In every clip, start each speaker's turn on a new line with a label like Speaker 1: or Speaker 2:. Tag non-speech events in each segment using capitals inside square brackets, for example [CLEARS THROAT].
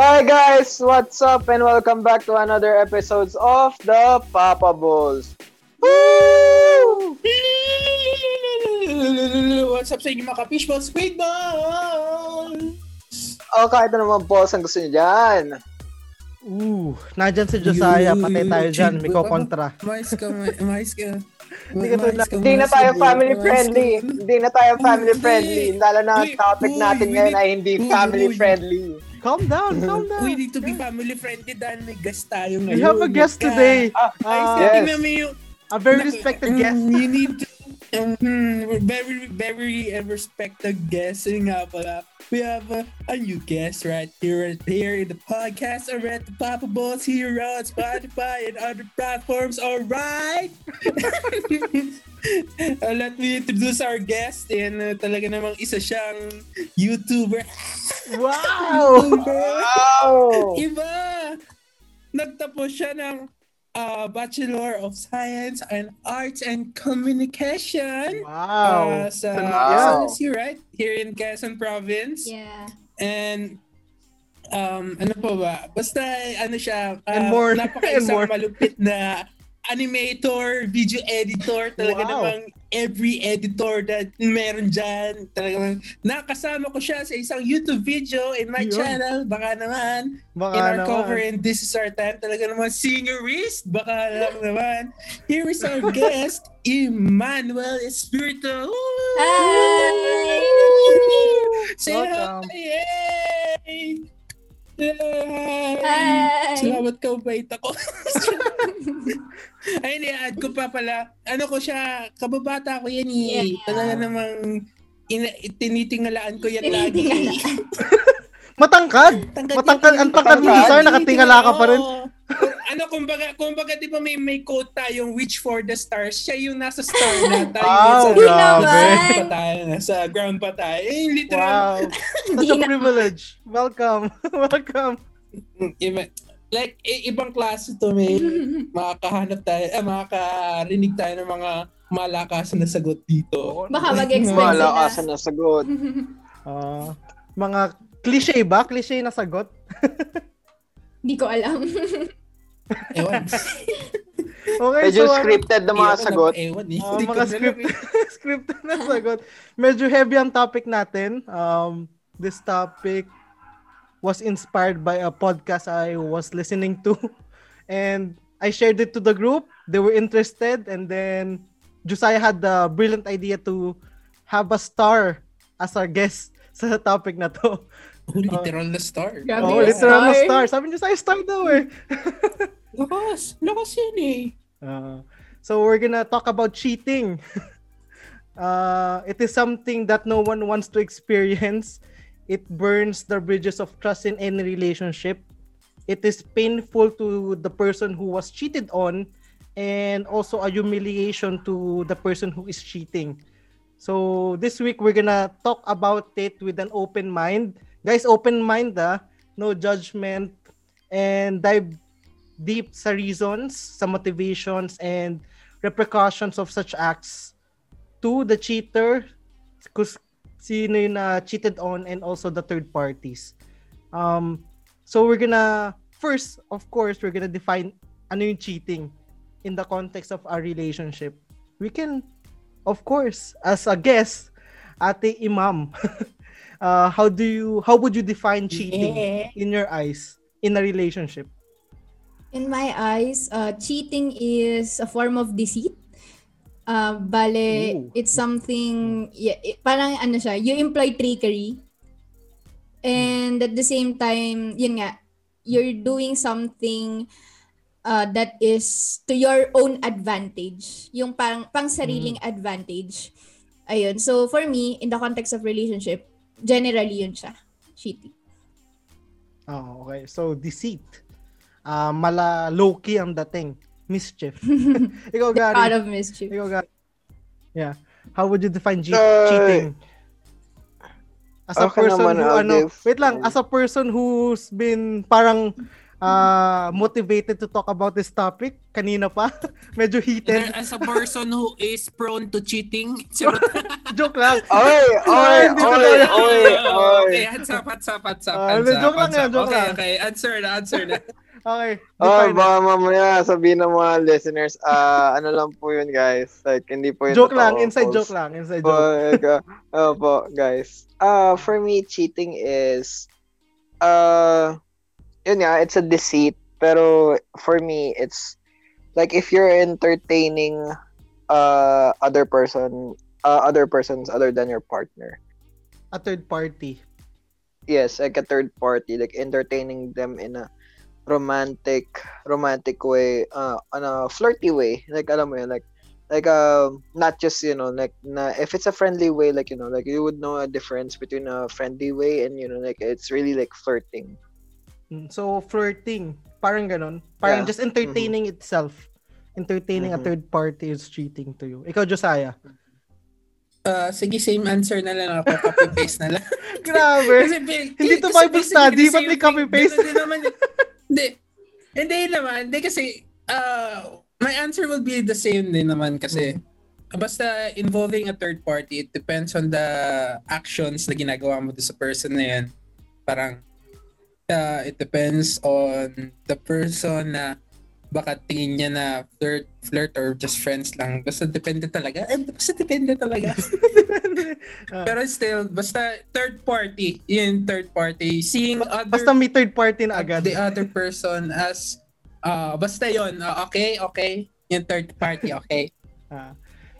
Speaker 1: Hi guys, what's up and welcome back to another episodes of the Papa Balls. Woo!
Speaker 2: What's up sa inyo mga fishballs, squid balls?
Speaker 1: Oh, kahit ano naman balls ang gusto niyo dyan.
Speaker 3: Ooh, nandyan si Josiah, patay tayo dyan, may kontra.
Speaker 2: Mais ka, mais ka.
Speaker 3: Hindi ka tulad.
Speaker 1: Hindi na tayo family friendly. Hindi na tayo family friendly. Lalo na ang topic natin
Speaker 2: we
Speaker 1: ngayon
Speaker 2: need-
Speaker 1: ay hindi family friendly.
Speaker 3: Calm down, calm down.
Speaker 2: We need to be family friendly dahil may guest tayo ngayon.
Speaker 3: We have a guest today.
Speaker 1: Ah,
Speaker 2: Ay,
Speaker 3: Uh,
Speaker 1: yes.
Speaker 3: A very respected guest.
Speaker 2: Mm, You need to... We're very, very respected guest. Yun nga pala. We have a, a new guest right here, here in the podcast or at the Papa Balls here on Spotify and other platforms. All right. [LAUGHS] uh, let me introduce our guest. And uh, talaga namang isa siyang YouTuber.
Speaker 3: Wow! [LAUGHS]
Speaker 1: Wow!
Speaker 2: Iba! Nagtapos siya ng uh, Bachelor of Science and Arts and Communication.
Speaker 3: Wow!
Speaker 2: Uh, sa
Speaker 1: Wow.
Speaker 2: SLSU, right? Here in Quezon Province.
Speaker 4: Yeah.
Speaker 2: And um, ano pa ba? Basta ano siya, uh,
Speaker 3: And more. [LAUGHS]
Speaker 2: napaka-isang
Speaker 3: And more.
Speaker 2: malupit na animator, video editor, talaga
Speaker 3: Wow.
Speaker 2: namang every editor that meron dyan. Talaga namang nakasama ko siya sa isang YouTube video in my
Speaker 3: Yun.
Speaker 2: channel. Baka naman
Speaker 3: Baka
Speaker 2: in our
Speaker 3: naman.
Speaker 2: cover and this is our time talaga naman singerist baka lang naman here is our guest [LAUGHS] Emmanuel Espirito
Speaker 4: Hi!
Speaker 2: say
Speaker 3: Welcome.
Speaker 2: hi Yay!
Speaker 4: Hi!
Speaker 2: Salamat ka, bait ako. [LAUGHS] Ay, ni-add ko pa pala. Ano ko siya, kababata ko yan eh.
Speaker 4: Yeah.
Speaker 2: Talaga namang ina- tinitingalaan ko yan lagi. [LAUGHS]
Speaker 3: Matangkad!
Speaker 2: Tangkad
Speaker 3: Matangkad, ang tangkad mo, Josiah, nakatingala ka pa rin.
Speaker 2: Oo. Ano, kumbaga, kumbaga, di ba may, may quote tayong reach for the stars? Siya yung nasa star na [LAUGHS] tayo
Speaker 3: Wow,
Speaker 2: nasa
Speaker 3: grabe.
Speaker 2: ground pa tayo, nasa ground pa tayo. Eh, literal.
Speaker 3: Wow! [LAUGHS] Such a privilege. Welcome. [LAUGHS] Welcome.
Speaker 2: Iba, like, i- ibang klase to, may makakahanap tayo, eh, makakarinig tayo ng mga malakas na sagot dito.
Speaker 4: Baka mag-expect
Speaker 1: Malakasan na sagot.
Speaker 3: Uh, mga cliche ba? Cliche na sagot?
Speaker 4: Hindi ko alam.
Speaker 2: Ewan. [LAUGHS]
Speaker 3: Okay,
Speaker 1: Medyo
Speaker 3: so,
Speaker 1: scripted na mga sagot.
Speaker 2: Ewan eh. Hindi ko
Speaker 3: mga script, [LAUGHS] scripted na sagot. Medyo heavy ang topic natin. Um, this topic was inspired by a podcast I was listening to. [LAUGHS] And I shared it to the group. They were interested. And then Josiah had the brilliant idea to have a star as our guest sa topic na to.
Speaker 2: Oh, literal na star.
Speaker 4: Grabe
Speaker 3: Oh, literal na
Speaker 4: star.
Speaker 3: star. Sabi niyo sa'yo, star daw eh.
Speaker 2: Lakas. Lakas yun eh.
Speaker 3: Uh, so we're gonna talk about cheating. uh, [LAUGHS] it is something that no one wants to experience. It burns the bridges of trust in any relationship. It is painful to the person who was cheated on, and also a humiliation to the person who is cheating. So this week we're gonna talk about it with an open mind, guys. Open mind, ah, no judgment, and dive deep sa reasons, sa motivations, and repercussions of such acts to the cheater, kus sino yung na cheated on, and also the third parties. Um, so we're gonna, first, of course, we're gonna define ano yung cheating in the context of our relationship. We can, of course, as a guest, Ate Imam, [LAUGHS] uh, how do you, how would you define cheating
Speaker 2: Yeah.
Speaker 3: in your eyes in a relationship?
Speaker 4: In my eyes, uh, cheating is a form of deceit. Uh, bale,
Speaker 3: Ooh.
Speaker 4: it's something, yeah, it- parang ano siya, you employ trickery. And at the same time, yun nga, you're doing something uh, that is to your own advantage. Yung parang pang sariling advantage. Ayun. So for me, in the context of relationship, generally yun siya. Cheating.
Speaker 3: Oh, okay. So, deceit. Ah, mala low-key ang dating. Mischief. [LAUGHS] Ikaw, Gary.
Speaker 4: part of mischief.
Speaker 3: Ikaw, Gary. Yeah. How would you define che-
Speaker 1: Uh,
Speaker 3: cheating? As a
Speaker 1: okay
Speaker 3: person
Speaker 1: naman,
Speaker 3: who, ano,
Speaker 1: give-
Speaker 3: wait lang, as a person who's been parang uh, motivated to talk about this topic. Kanina pa. [LAUGHS] Medyo heated.
Speaker 2: As a person who is prone to cheating, [LAUGHS]
Speaker 3: Joke lang.
Speaker 1: Oy, oy, oy, oy, oy.
Speaker 2: Okay, hands up, hands up, hands up,
Speaker 3: Ah,
Speaker 2: hands up,
Speaker 3: joke lang
Speaker 2: hands up.
Speaker 3: joke
Speaker 2: Okay,
Speaker 3: lang.
Speaker 2: okay, answer na, answer na.
Speaker 3: Okay.
Speaker 1: Oh,
Speaker 3: define it.
Speaker 1: baka mamaya sabihin ng mga listeners, ah, ano lang po yun, guys. Like, hindi po yun
Speaker 3: Joke lang. Inside joke lang. Inside joke.
Speaker 1: like, uh, oh, po, guys. Uh, for me, cheating is, uh, yun nga, it's a deceit. Pero for me, it's like if you're entertaining uh other person, uh, other persons other than your partner.
Speaker 3: A third party.
Speaker 1: Yes, like a third party, like entertaining them in a romantic, romantic way, uh, on a flirty way. Like alam mo yun, like like um not just you know like na, if it's a friendly way like you know like you would know a difference between a friendly way and you know like it's really like flirting
Speaker 3: Mm, So, flirting. Parang ganon. Parang
Speaker 1: Yeah.
Speaker 3: just entertaining itself. Entertaining a
Speaker 1: Mhm.
Speaker 3: third party is cheating to you. Ikaw, Josiah.
Speaker 2: Uh, sige, same answer na lang ako. Copy-paste na lang. [LAUGHS]
Speaker 3: Grabe. [LAUGHS]
Speaker 2: Kasi,
Speaker 3: Hindi to
Speaker 2: kasi
Speaker 3: Bible
Speaker 2: basically
Speaker 3: study, ba't may copy-paste?
Speaker 2: Ganun din naman yun. Hindi. Hindi naman. Hindi kasi, uh, my answer will be the same din naman kasi basta involving a third party, it depends on the actions na ginagawa mo sa person na yan. Parang, uh, it depends on the person na baka tingin niya na flirt, flirt or just friends lang. Basta depende talaga. Eh, basta depende talaga. [LAUGHS]
Speaker 3: Ah,
Speaker 2: Pero still, basta third party. Yun, third party. Seeing other,
Speaker 3: Basta may third party na agad.
Speaker 2: the other person as, uh, basta yon uh, okay, okay. Yung third party, okay. [LAUGHS]
Speaker 3: Ah.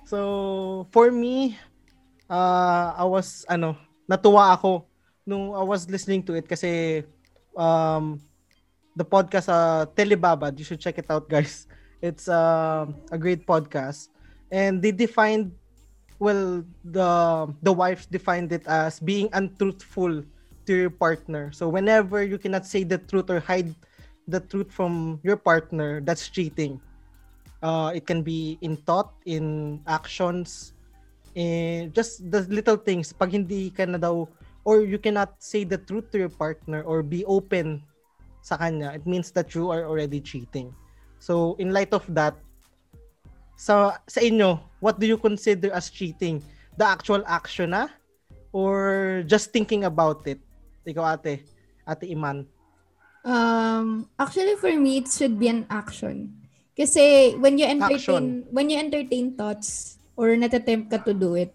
Speaker 3: so, for me, uh, I was, ano, natuwa ako nung I was listening to it kasi um, the podcast uh, Telebabad, you should check it out guys. It's uh, a great podcast. And they defined, well, the the wife defined it as being untruthful to your partner. So whenever you cannot say the truth or hide the truth from your partner, that's cheating. Uh, it can be in thought, in actions, in just the little things. Pag hindi ka na daw, or you cannot say the truth to your partner or be open sa kanya, it means that you are already cheating. So, in light of that, sa sa inyo, what do you consider as cheating? The actual action na? Or just thinking about it? Ikaw ate, ate Iman.
Speaker 4: Um, actually for me, it should be an action. Kasi when you
Speaker 3: Action.
Speaker 4: entertain, when you entertain thoughts or natatempt ka to do it,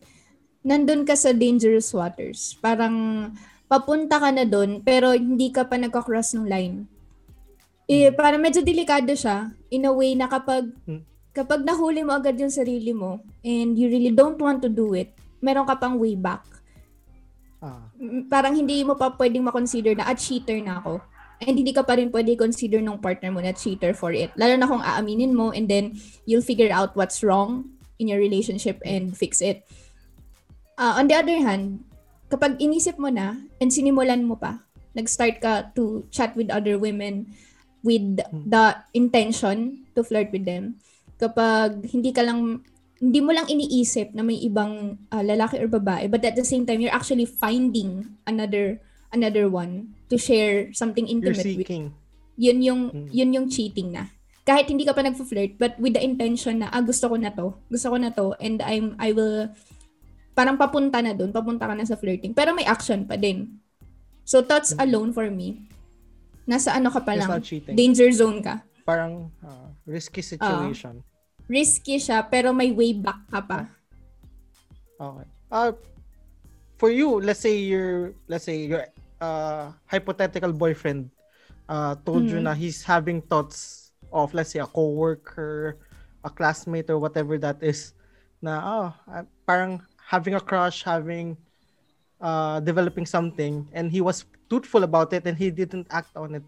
Speaker 4: nandun ka sa dangerous waters. Parang papunta ka na doon pero hindi ka pa nagka-cross ng line. Eh, parang medyo delikado siya in a way na kapag
Speaker 3: Hmm.
Speaker 4: kapag nahuli mo agad yung sarili mo and you really don't want to do it, meron ka pang way back
Speaker 3: Ah,
Speaker 4: parang hindi mo pa pwedeng makonsider na at cheater na ako. And hindi ka pa rin pwede consider ng partner mo na cheater for it. Lalo na kung aaminin mo and then you'll figure out what's wrong in your relationship and fix it. Uh, on the other hand, kapag inisip mo na and sinimulan mo pa, nag-start ka to chat with other women with the intention to flirt with them, kapag hindi ka lang hindi mo lang iniisip na may ibang uh, lalaki or babae but at the same time you're actually finding another another one to share something
Speaker 3: you're
Speaker 4: intimate with.
Speaker 3: seeking.
Speaker 4: yun yung
Speaker 3: Mm.
Speaker 4: yun yung cheating na. Kahit hindi ka pa nagfo-flirt but with the intention na ah gusto ko na to. Gusto ko na to and I'm I will parang papunta na doon papunta ka na sa flirting. Pero may action pa din. So thoughts
Speaker 3: Mm.
Speaker 4: alone for me. Nasa ano ka pa lang? danger zone ka.
Speaker 3: Parang ah, risky situation.
Speaker 4: risky siya pero may way back ka pa.
Speaker 3: Okay. Uh, for you, let's say your let's say your uh, hypothetical boyfriend. Uh, told you
Speaker 4: Mhm.
Speaker 3: na he's having thoughts of let's say a coworker, a classmate or whatever that is. Na oh, uh, parang having a crush, having uh, developing something and he was truthful about it and he didn't act on it.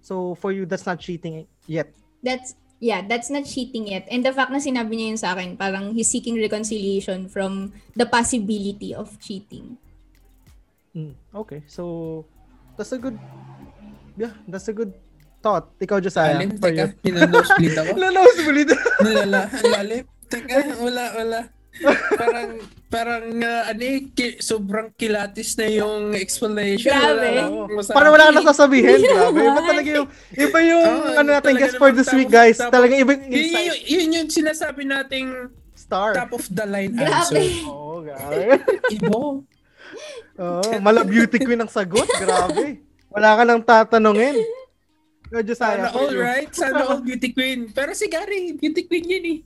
Speaker 3: So for you that's not cheating yet.
Speaker 4: That's yeah, that's not cheating yet. And the fact na sinabi niya yun sa akin, parang he's seeking reconciliation from the possibility of cheating.
Speaker 3: Mm, okay. So that's a good yeah, that's a good thought. Ikaw Josiah.
Speaker 2: Lalim,
Speaker 3: for
Speaker 2: teka,
Speaker 3: you. [LAUGHS]
Speaker 2: ninonosebleed ako.
Speaker 3: Ulit.
Speaker 2: Nalala, ang lalim. Teka, wala, wala. Parang, parang, uh, ano eh, ki- sobrang kilatis na yung explanation.
Speaker 4: Grabe.
Speaker 2: Wala.
Speaker 3: Parang wala ka nasasabihin. [LAUGHS] Grabe. Iba talaga yung, iba yung
Speaker 2: Oo,
Speaker 3: ano natin guys for this week guys.
Speaker 2: tapos-
Speaker 3: Talaga iba yung
Speaker 2: Yun,
Speaker 3: insight.
Speaker 2: yun, yun yung sinasabi nating
Speaker 3: Star.
Speaker 2: top of the line
Speaker 4: Grabe.
Speaker 2: answer.
Speaker 3: Oo, grabe. [LAUGHS]
Speaker 2: Ibo.
Speaker 3: Oo, mala beauty queen ang sagot. Grabe. Wala ka nang tatanungin. Medyo
Speaker 2: Sana
Speaker 3: saya.
Speaker 2: all right. Sana all beauty queen. Pero si Gary, beauty queen yun eh.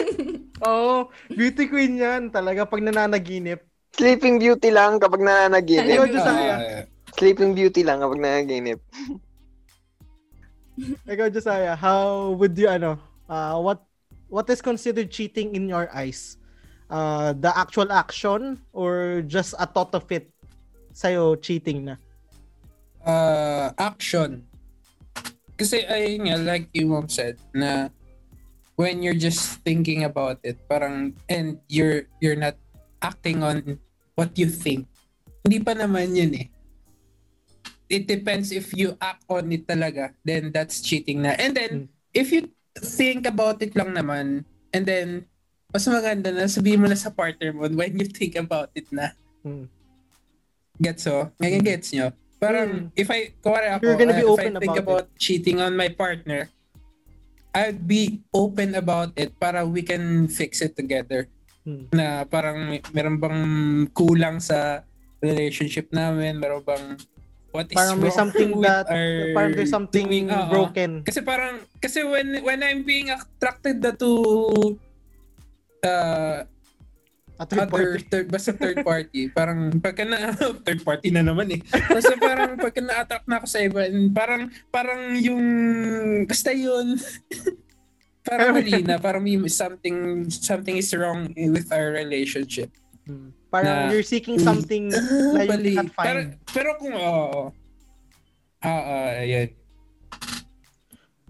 Speaker 2: [LAUGHS]
Speaker 3: Oo, beauty queen yan. Talaga pag nananaginip.
Speaker 1: Sleeping Beauty lang kapag nananaginip.
Speaker 3: Ikaw, Josiah.
Speaker 2: Ah,
Speaker 1: Sleeping Beauty lang kapag nananaginip.
Speaker 3: Ikaw, Josiah, how would you, ano, uh, what what is considered cheating in your eyes? Uh, the actual action or just a thought of it sa'yo cheating na?
Speaker 2: uh, action. Kasi ayun nga, like you mom said, na when you're just thinking about it, parang, and you're, you're not acting on what you think, hindi pa naman yun eh. It depends if you act on it talaga, then that's cheating na. And then,
Speaker 3: Hmm.
Speaker 2: if you think about it lang naman, and then, mas maganda na sabihin mo na sa partner mo when you think about it na.
Speaker 3: Hmm.
Speaker 2: Gets so? Ngayon gets nyo? Parang, if I, kuwari ako,
Speaker 3: You're gonna be
Speaker 2: uh,
Speaker 3: open
Speaker 2: if I think
Speaker 3: about
Speaker 2: about cheating on my partner, I'd be open about it para we can fix it together.
Speaker 3: Hmm.
Speaker 2: Na parang may- meron bang kulang sa relationship namin, meron bang what is
Speaker 3: Parang may
Speaker 2: wrong
Speaker 3: something
Speaker 2: with
Speaker 3: that,
Speaker 2: our
Speaker 3: parang there's something
Speaker 2: doing, oo.
Speaker 3: broken.
Speaker 2: Kasi parang, kasi when when I'm being attracted to uh,
Speaker 3: A third
Speaker 2: other,
Speaker 3: party.
Speaker 2: third, basta third [LAUGHS] party. parang pagka na, [LAUGHS] third party na naman eh. Basta parang pagka na-attract na ako sa iba, parang, parang yung, basta yun, [LAUGHS] parang mali na, parang may something, something is wrong with our relationship.
Speaker 3: Hmm. Parang
Speaker 2: Na-
Speaker 3: you're seeking something na you can't
Speaker 2: Pero,
Speaker 3: find.
Speaker 2: pero kung, oo, ah, ah, ayan.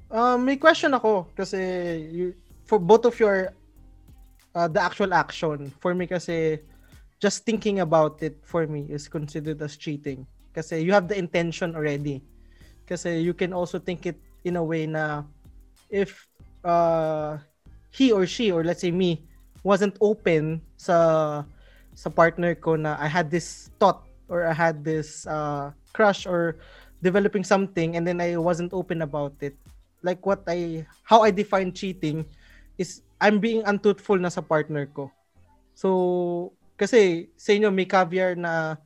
Speaker 3: Um, may question ako kasi you, for both of your uh, the actual action. For me kasi just thinking about it for me is considered as cheating. Kasi you have the intention already. Kasi you can also think it in a way na if uh, he or she or let's say me wasn't open sa sa partner ko na I had this thought or I had this uh, crush or developing something and then I wasn't open about it. Like what I how I define cheating is I'm being untruthful na sa partner ko. So kasi sa inyo may caveat na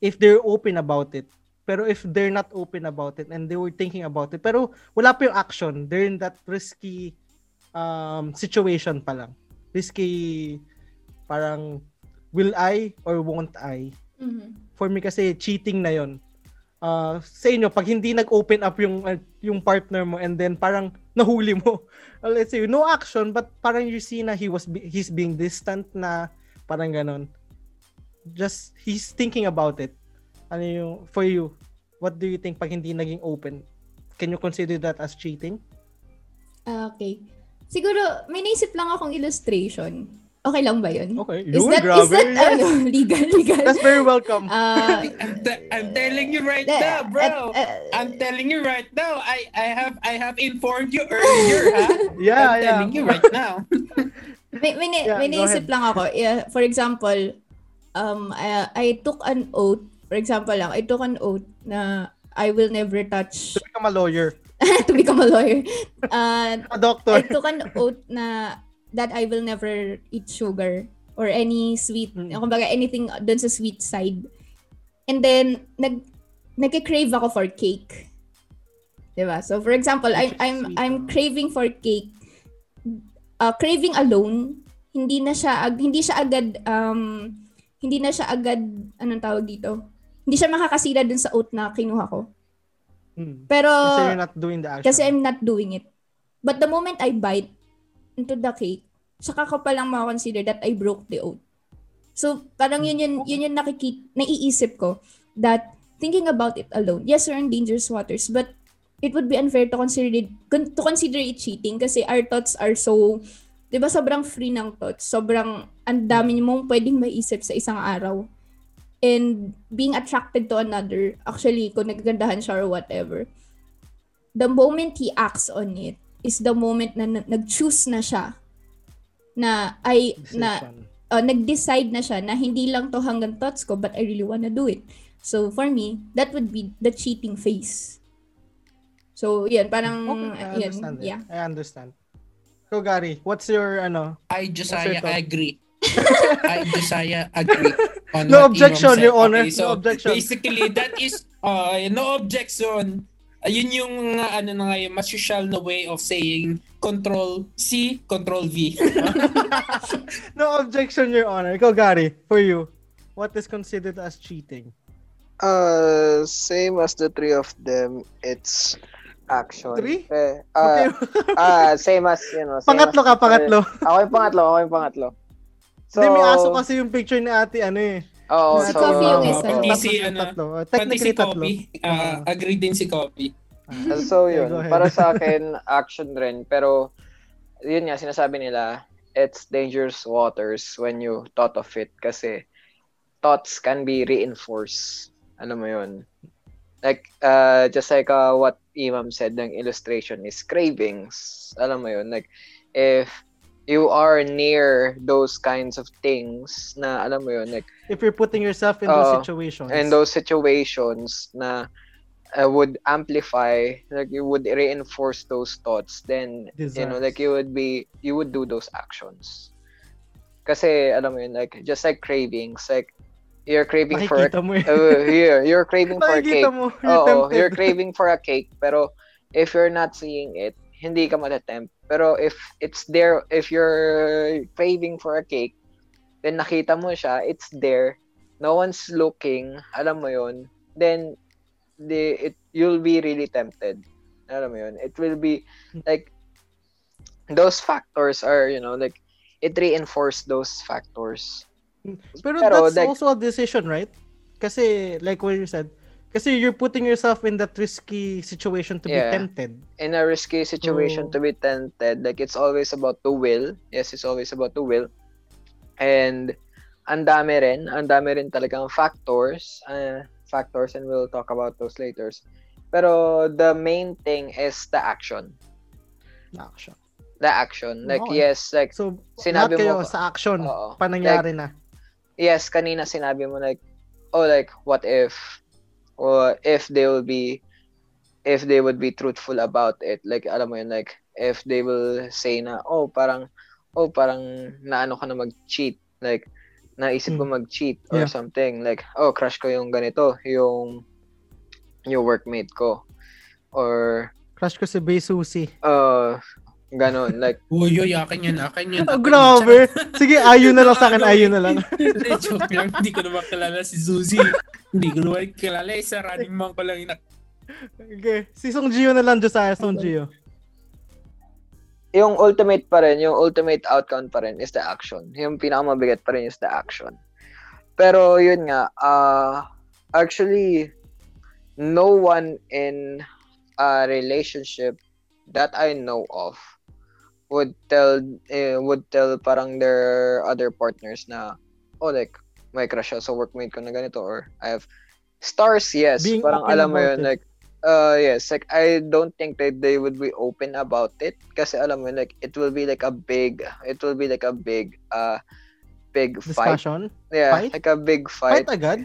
Speaker 3: if they're open about it. Pero if they're not open about it and they were thinking about it, pero wala pa yung action, they're in that risky um, situation pa lang. Risky parang will I or won't I?
Speaker 4: Mhm.
Speaker 3: For me kasi cheating na yon. Uh, sa inyo, pag hindi nag-open up yung uh, yung partner mo and then parang nahuli mo, [LAUGHS] uh, let's say, no action, but parang you see na he was he's being distant na parang ganon. Just, he's thinking about it. Ano yung, for you, what do you think pag hindi naging open? Can you consider that as cheating?
Speaker 4: Ah, Okay. Siguro, may naisip lang akong illustration. Okay lang ba yun?
Speaker 3: Okay,
Speaker 4: Is that,
Speaker 3: grabe.
Speaker 4: is that, ano, [LAUGHS] legal, legal?
Speaker 3: That's very welcome.
Speaker 4: Ah,
Speaker 2: I'm, te- I'm telling you right
Speaker 4: eh,
Speaker 2: now, bro.
Speaker 4: eh, eh,
Speaker 2: I'm telling you right now. I I have I have informed you earlier, ha? [LAUGHS]
Speaker 3: Yeah,
Speaker 2: I'm
Speaker 3: yeah.
Speaker 2: telling you right now. [LAUGHS]
Speaker 4: may, may,
Speaker 3: Yeah,
Speaker 4: may naisip lang ako. Yeah, for example, um, I, I took an oath. For example lang, I took an oath na I will never touch
Speaker 3: To become a lawyer,
Speaker 4: to become a lawyer. Uh,
Speaker 3: a doctor.
Speaker 4: I took an oath na that I will never eat sugar or any sweet,
Speaker 3: Mm.
Speaker 4: kumbaga anything dun sa sweet side. And then, nag, nagka-crave ako for cake. Diba? So, for example, I'm, I'm, I'm
Speaker 3: ah.
Speaker 4: craving for cake. Uh, craving alone, hindi na siya, ag- hindi siya agad, um, hindi na siya agad, anong tawag dito? Hindi siya makakasira dun sa oat na kinuha ko.
Speaker 3: Hmm.
Speaker 4: Pero,
Speaker 3: Kasi you're not doing the action.
Speaker 4: kasi I'm not doing it. But the moment I bite into the cake, saka ko palang makakonsider that I broke the oath. So, parang yun yun, yun yung nakikita, naiisip ko that thinking about it alone, yes, we're in dangerous waters, but it would be unfair to consider it, to consider it cheating kasi our thoughts are so, di ba sobrang free ng thoughts, sobrang ang dami mong pwedeng maisip sa isang araw. And being attracted to another, actually, kung naggandahan siya or whatever, the moment he acts on it is the moment na na- nag-choose na siya na ay na
Speaker 3: Decision.
Speaker 4: uh, nag-decide na siya na hindi lang to hanggang thoughts ko but I really wanna do it. So for me, that would be the cheating phase. So, yan, parang,
Speaker 3: Okay, I
Speaker 4: yan,
Speaker 3: understand it.
Speaker 4: yeah.
Speaker 3: I understand. So, Gary, what's your, ano?
Speaker 2: I, Josiah. I agree. [LAUGHS] I, Josiah, agree. On
Speaker 3: No objection. Your Honor.
Speaker 2: Okay, so
Speaker 3: No objection.
Speaker 2: Basically, that is, uh, no objection. Ayun yung, uh, ano na ngayon, mas usual na way of saying control C, control V. [LAUGHS]
Speaker 3: No objection, Your Honor. Ikaw, Gary, for you, what is considered as cheating?
Speaker 1: Uh, same as the three of them. It's action.
Speaker 3: Three?
Speaker 1: Eh,
Speaker 3: Okay.
Speaker 1: uh, [LAUGHS] same as, you know. Same
Speaker 3: pangatlo
Speaker 1: as,
Speaker 3: ka, pangatlo.
Speaker 1: Ako yung pangatlo, ako yung pangatlo. So,
Speaker 3: Hindi, may aso kasi yung picture ni ate, ano eh.
Speaker 1: Oo,
Speaker 4: Si
Speaker 1: so,
Speaker 4: Coffee yung
Speaker 2: uh,
Speaker 4: isa.
Speaker 2: pati si, ano,
Speaker 3: tatlo.
Speaker 2: Pati si. Copy. Uh, agree din si Copy.
Speaker 3: Ah.
Speaker 1: So, yun. Para sa akin, action rin. Pero, yun nga, sinasabi nila, it's dangerous waters when you thought of it kasi thoughts can be reinforced. Ano mo yun? Like, uh, just like uh, what Imam said, ng illustration is cravings. Alam mo yun? Like, if you are near those kinds of things na, alam mo yun, like,
Speaker 3: If you're putting yourself in those situations.
Speaker 1: and those situations na uh, would amplify like you would reinforce those thoughts then you know like you would be you would do those actions kasi alam mo yun like just like cravings like you're craving for
Speaker 3: mo eh.
Speaker 1: uh, here you're craving for a cake
Speaker 3: mo. You're tempted.
Speaker 1: you're craving for a cake pero if you're not seeing it hindi ka matatempt. Pero if it's there if you're craving for a cake then nakita mo siya it's there. No one's looking alam mo yon then the it you'll be really tempted. Alam mo yun. It will be like those factors are you know like it reinforce those factors.
Speaker 3: Pero,
Speaker 1: Pero,
Speaker 3: that's
Speaker 1: like-
Speaker 3: also a decision, right? Kasi, like what you said, kasi you're putting yourself in that risky situation to
Speaker 1: Yeah.
Speaker 3: be tempted.
Speaker 1: in a risky situation
Speaker 3: So-
Speaker 1: to be tempted like it's always about the will yes it's always about the will and ang dami rin ang dami rin talagang factors uh, factors and we'll talk about those later pero the main thing is the action
Speaker 3: Action.
Speaker 1: the action like
Speaker 3: Okay.
Speaker 1: yes like
Speaker 3: So,
Speaker 1: Sinabi
Speaker 3: kayo
Speaker 1: mo-
Speaker 3: sa action,
Speaker 1: oo.
Speaker 3: panangyari na.
Speaker 1: yes kanina sinabi mo like oh like what if or if they will be if they would be truthful about it. Like alam mo yun like if they will say na oh parang oh parang naano ka na mag-cheat. Like naisip ko mag-cheat or
Speaker 3: Yeah.
Speaker 1: something. Like oh crush ko yung ganito yung yung workmate ko. Or
Speaker 3: Crush ko si Bay Susi.
Speaker 1: uh ganon like
Speaker 2: Uy, uy, akin yan, akin yan.
Speaker 3: Oh,
Speaker 2: akin yan.
Speaker 3: grabe. Sige, ayun na lang sa akin, ayun na lang. [LAUGHS]
Speaker 2: Hindi, joke lang. Hindi ko naman kilala si Suzy. Hindi ko naman kilala. Isa running man ko lang ina.
Speaker 3: Okay. Si Song Gio na lang, Josiah, Song Gio.
Speaker 1: yung ultimate pa rin, yung ultimate outcome pa rin is the action. Yung pinakamabigat pa rin is the action. Pero yun nga, uh, actually, no one in a relationship that I know of would tell eh, would tell parang their other partners na oh like may crush ako sa workmate ko na ganito or I have stars yes
Speaker 3: Being
Speaker 1: parang alam mo yun
Speaker 3: it.
Speaker 1: like uh yes like I don't think that they would be open about it kasi alam mo yun, like it will be like a big it will be like a big uh big fight
Speaker 3: Discussion.
Speaker 1: yeah
Speaker 3: Fight?
Speaker 1: like a big
Speaker 3: Fight
Speaker 1: fight
Speaker 3: agad?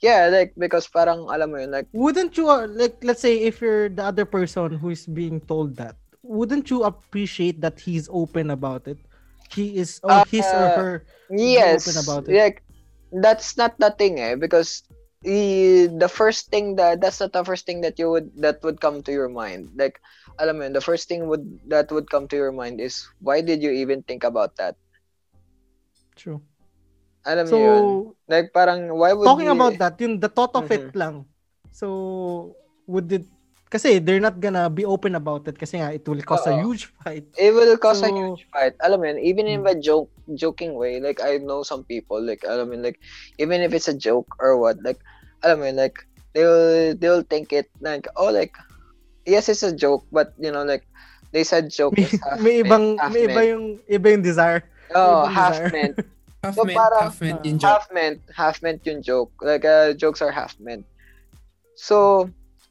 Speaker 1: yeah like because parang alam mo yun like
Speaker 3: Wouldn't you, uh, like, let's say if you're the other person who is being told that, wouldn't you appreciate that he's open about it? He is, or his or
Speaker 1: Uh,
Speaker 3: her,
Speaker 1: Yes.
Speaker 3: open about it.
Speaker 1: Like that's not the thing eh because i- the first thing that that's not the first thing that you would that would come to your mind. Like alam mo yun, the first thing would that would come to your mind is why did you even think about that?
Speaker 3: True.
Speaker 1: Alam
Speaker 3: So,
Speaker 1: yun. Like parang why would
Speaker 3: talking
Speaker 1: you,
Speaker 3: about that, yung the thought of
Speaker 1: Mm-hmm.
Speaker 3: it lang. So, would it, kasi they're not gonna be open about it kasi nga it will cause a huge fight.
Speaker 1: it will cause a huge fight. Alam mo yun, even in
Speaker 3: Hmm.
Speaker 1: a joke joking way, like I know some people like alam mo yun, like even if it's a joke or what, like alam mo yun, like they'll they'll think it like oh like yes it's a joke but you know like they said joke
Speaker 3: May,
Speaker 1: is half
Speaker 3: may
Speaker 1: meant,
Speaker 3: ibang,
Speaker 1: half
Speaker 3: may iba
Speaker 1: meant.
Speaker 3: yung, iba yung desire.
Speaker 1: oh
Speaker 3: ibang
Speaker 1: half
Speaker 3: desire.
Speaker 1: meant [LAUGHS]
Speaker 2: Half
Speaker 1: So,
Speaker 2: meant,
Speaker 1: parang,
Speaker 2: half meant
Speaker 3: uh,
Speaker 2: in joke.
Speaker 1: half meant half meant yung joke like uh, jokes are half meant so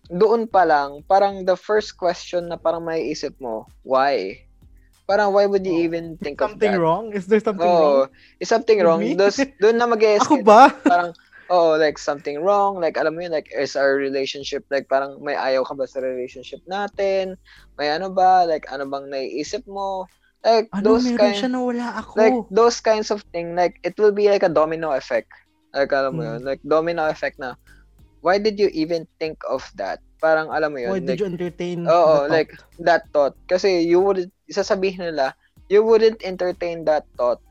Speaker 1: doon pa lang parang the first question na parang may isip mo why Parang why would you even think of
Speaker 3: Something
Speaker 1: that?
Speaker 3: wrong? Is there something wrong?
Speaker 1: Oh, is something wrong? Dos, doon na mag [LAUGHS]
Speaker 3: Ako ba?
Speaker 1: parang oh like something wrong like alam mo yun like is our relationship like parang may ayaw ka ba sa relationship natin may ano ba like ano bang naiisip mo like
Speaker 3: Ano,
Speaker 1: those
Speaker 3: meron
Speaker 1: kind
Speaker 3: siya na wala ako.
Speaker 1: like those kinds of thing like it will be like a domino effect like alam mo
Speaker 3: Hmm.
Speaker 1: yun like domino effect na why did you even think of that? Parang alam mo yun
Speaker 3: Why did
Speaker 1: like,
Speaker 3: you entertain
Speaker 1: Oo,
Speaker 3: the thought?
Speaker 1: like that thought. Kasi you would sasabihin nila you wouldn't entertain that thought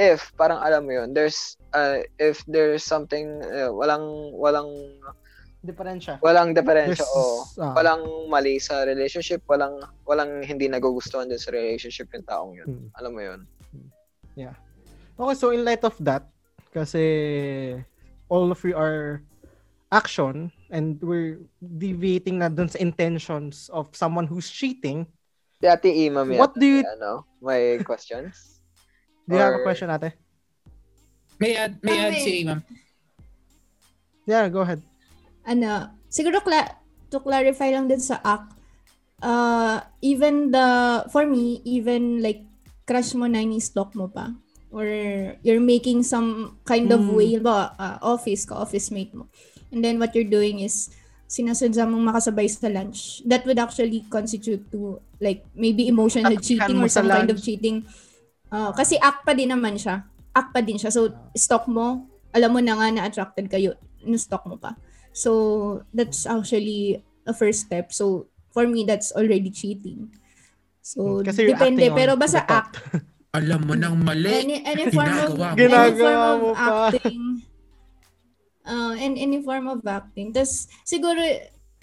Speaker 1: if parang alam mo yun there's uh, if there's something uh, walang walang
Speaker 3: Diferensya.
Speaker 1: walang diferensya o
Speaker 3: ah,
Speaker 1: walang mali sa relationship walang walang hindi nagugustuhan din sa relationship yung taong yun.
Speaker 3: Hmm.
Speaker 1: alam mo yun.
Speaker 3: Okay, so in light of that, kasi all of you are action and we're deviating na dun sa intentions of someone who's cheating.
Speaker 1: si Ate Ima may
Speaker 3: What do you-
Speaker 1: ano may questions
Speaker 3: Do you have a
Speaker 1: Or-
Speaker 3: question ate?
Speaker 2: May add, may add
Speaker 4: may-
Speaker 2: si ma'am.
Speaker 3: Yeah, go ahead.
Speaker 4: ano, siguro cla- to clarify lang din sa act, uh, even the, for me, even like crush mo na ni-stalk mo pa, or you're making some kind of
Speaker 3: Hmm.
Speaker 4: way, ba, uh, office ka, office mate mo. And then what you're doing is, sinasadya mong makasabay sa lunch. That would actually constitute to like maybe emotional
Speaker 3: Taktikan
Speaker 4: cheating or some kind of cheating. Uh, kasi act pa din naman siya. Act pa din siya. So, stalk mo, alam mo na nga na attracted kayo, na-stalk mo pa. So, that's actually a first step. So, for me, that's already cheating. So,
Speaker 3: Kasi you're
Speaker 4: depende. Pero basta act. [LAUGHS]
Speaker 2: Alam mo nang mali.
Speaker 4: Any, any form of,
Speaker 2: Ginagawa
Speaker 4: any
Speaker 3: Ginagawa
Speaker 4: form
Speaker 3: mo
Speaker 4: of
Speaker 3: pa.
Speaker 4: acting. Uh, and any form of acting. Tapos, siguro,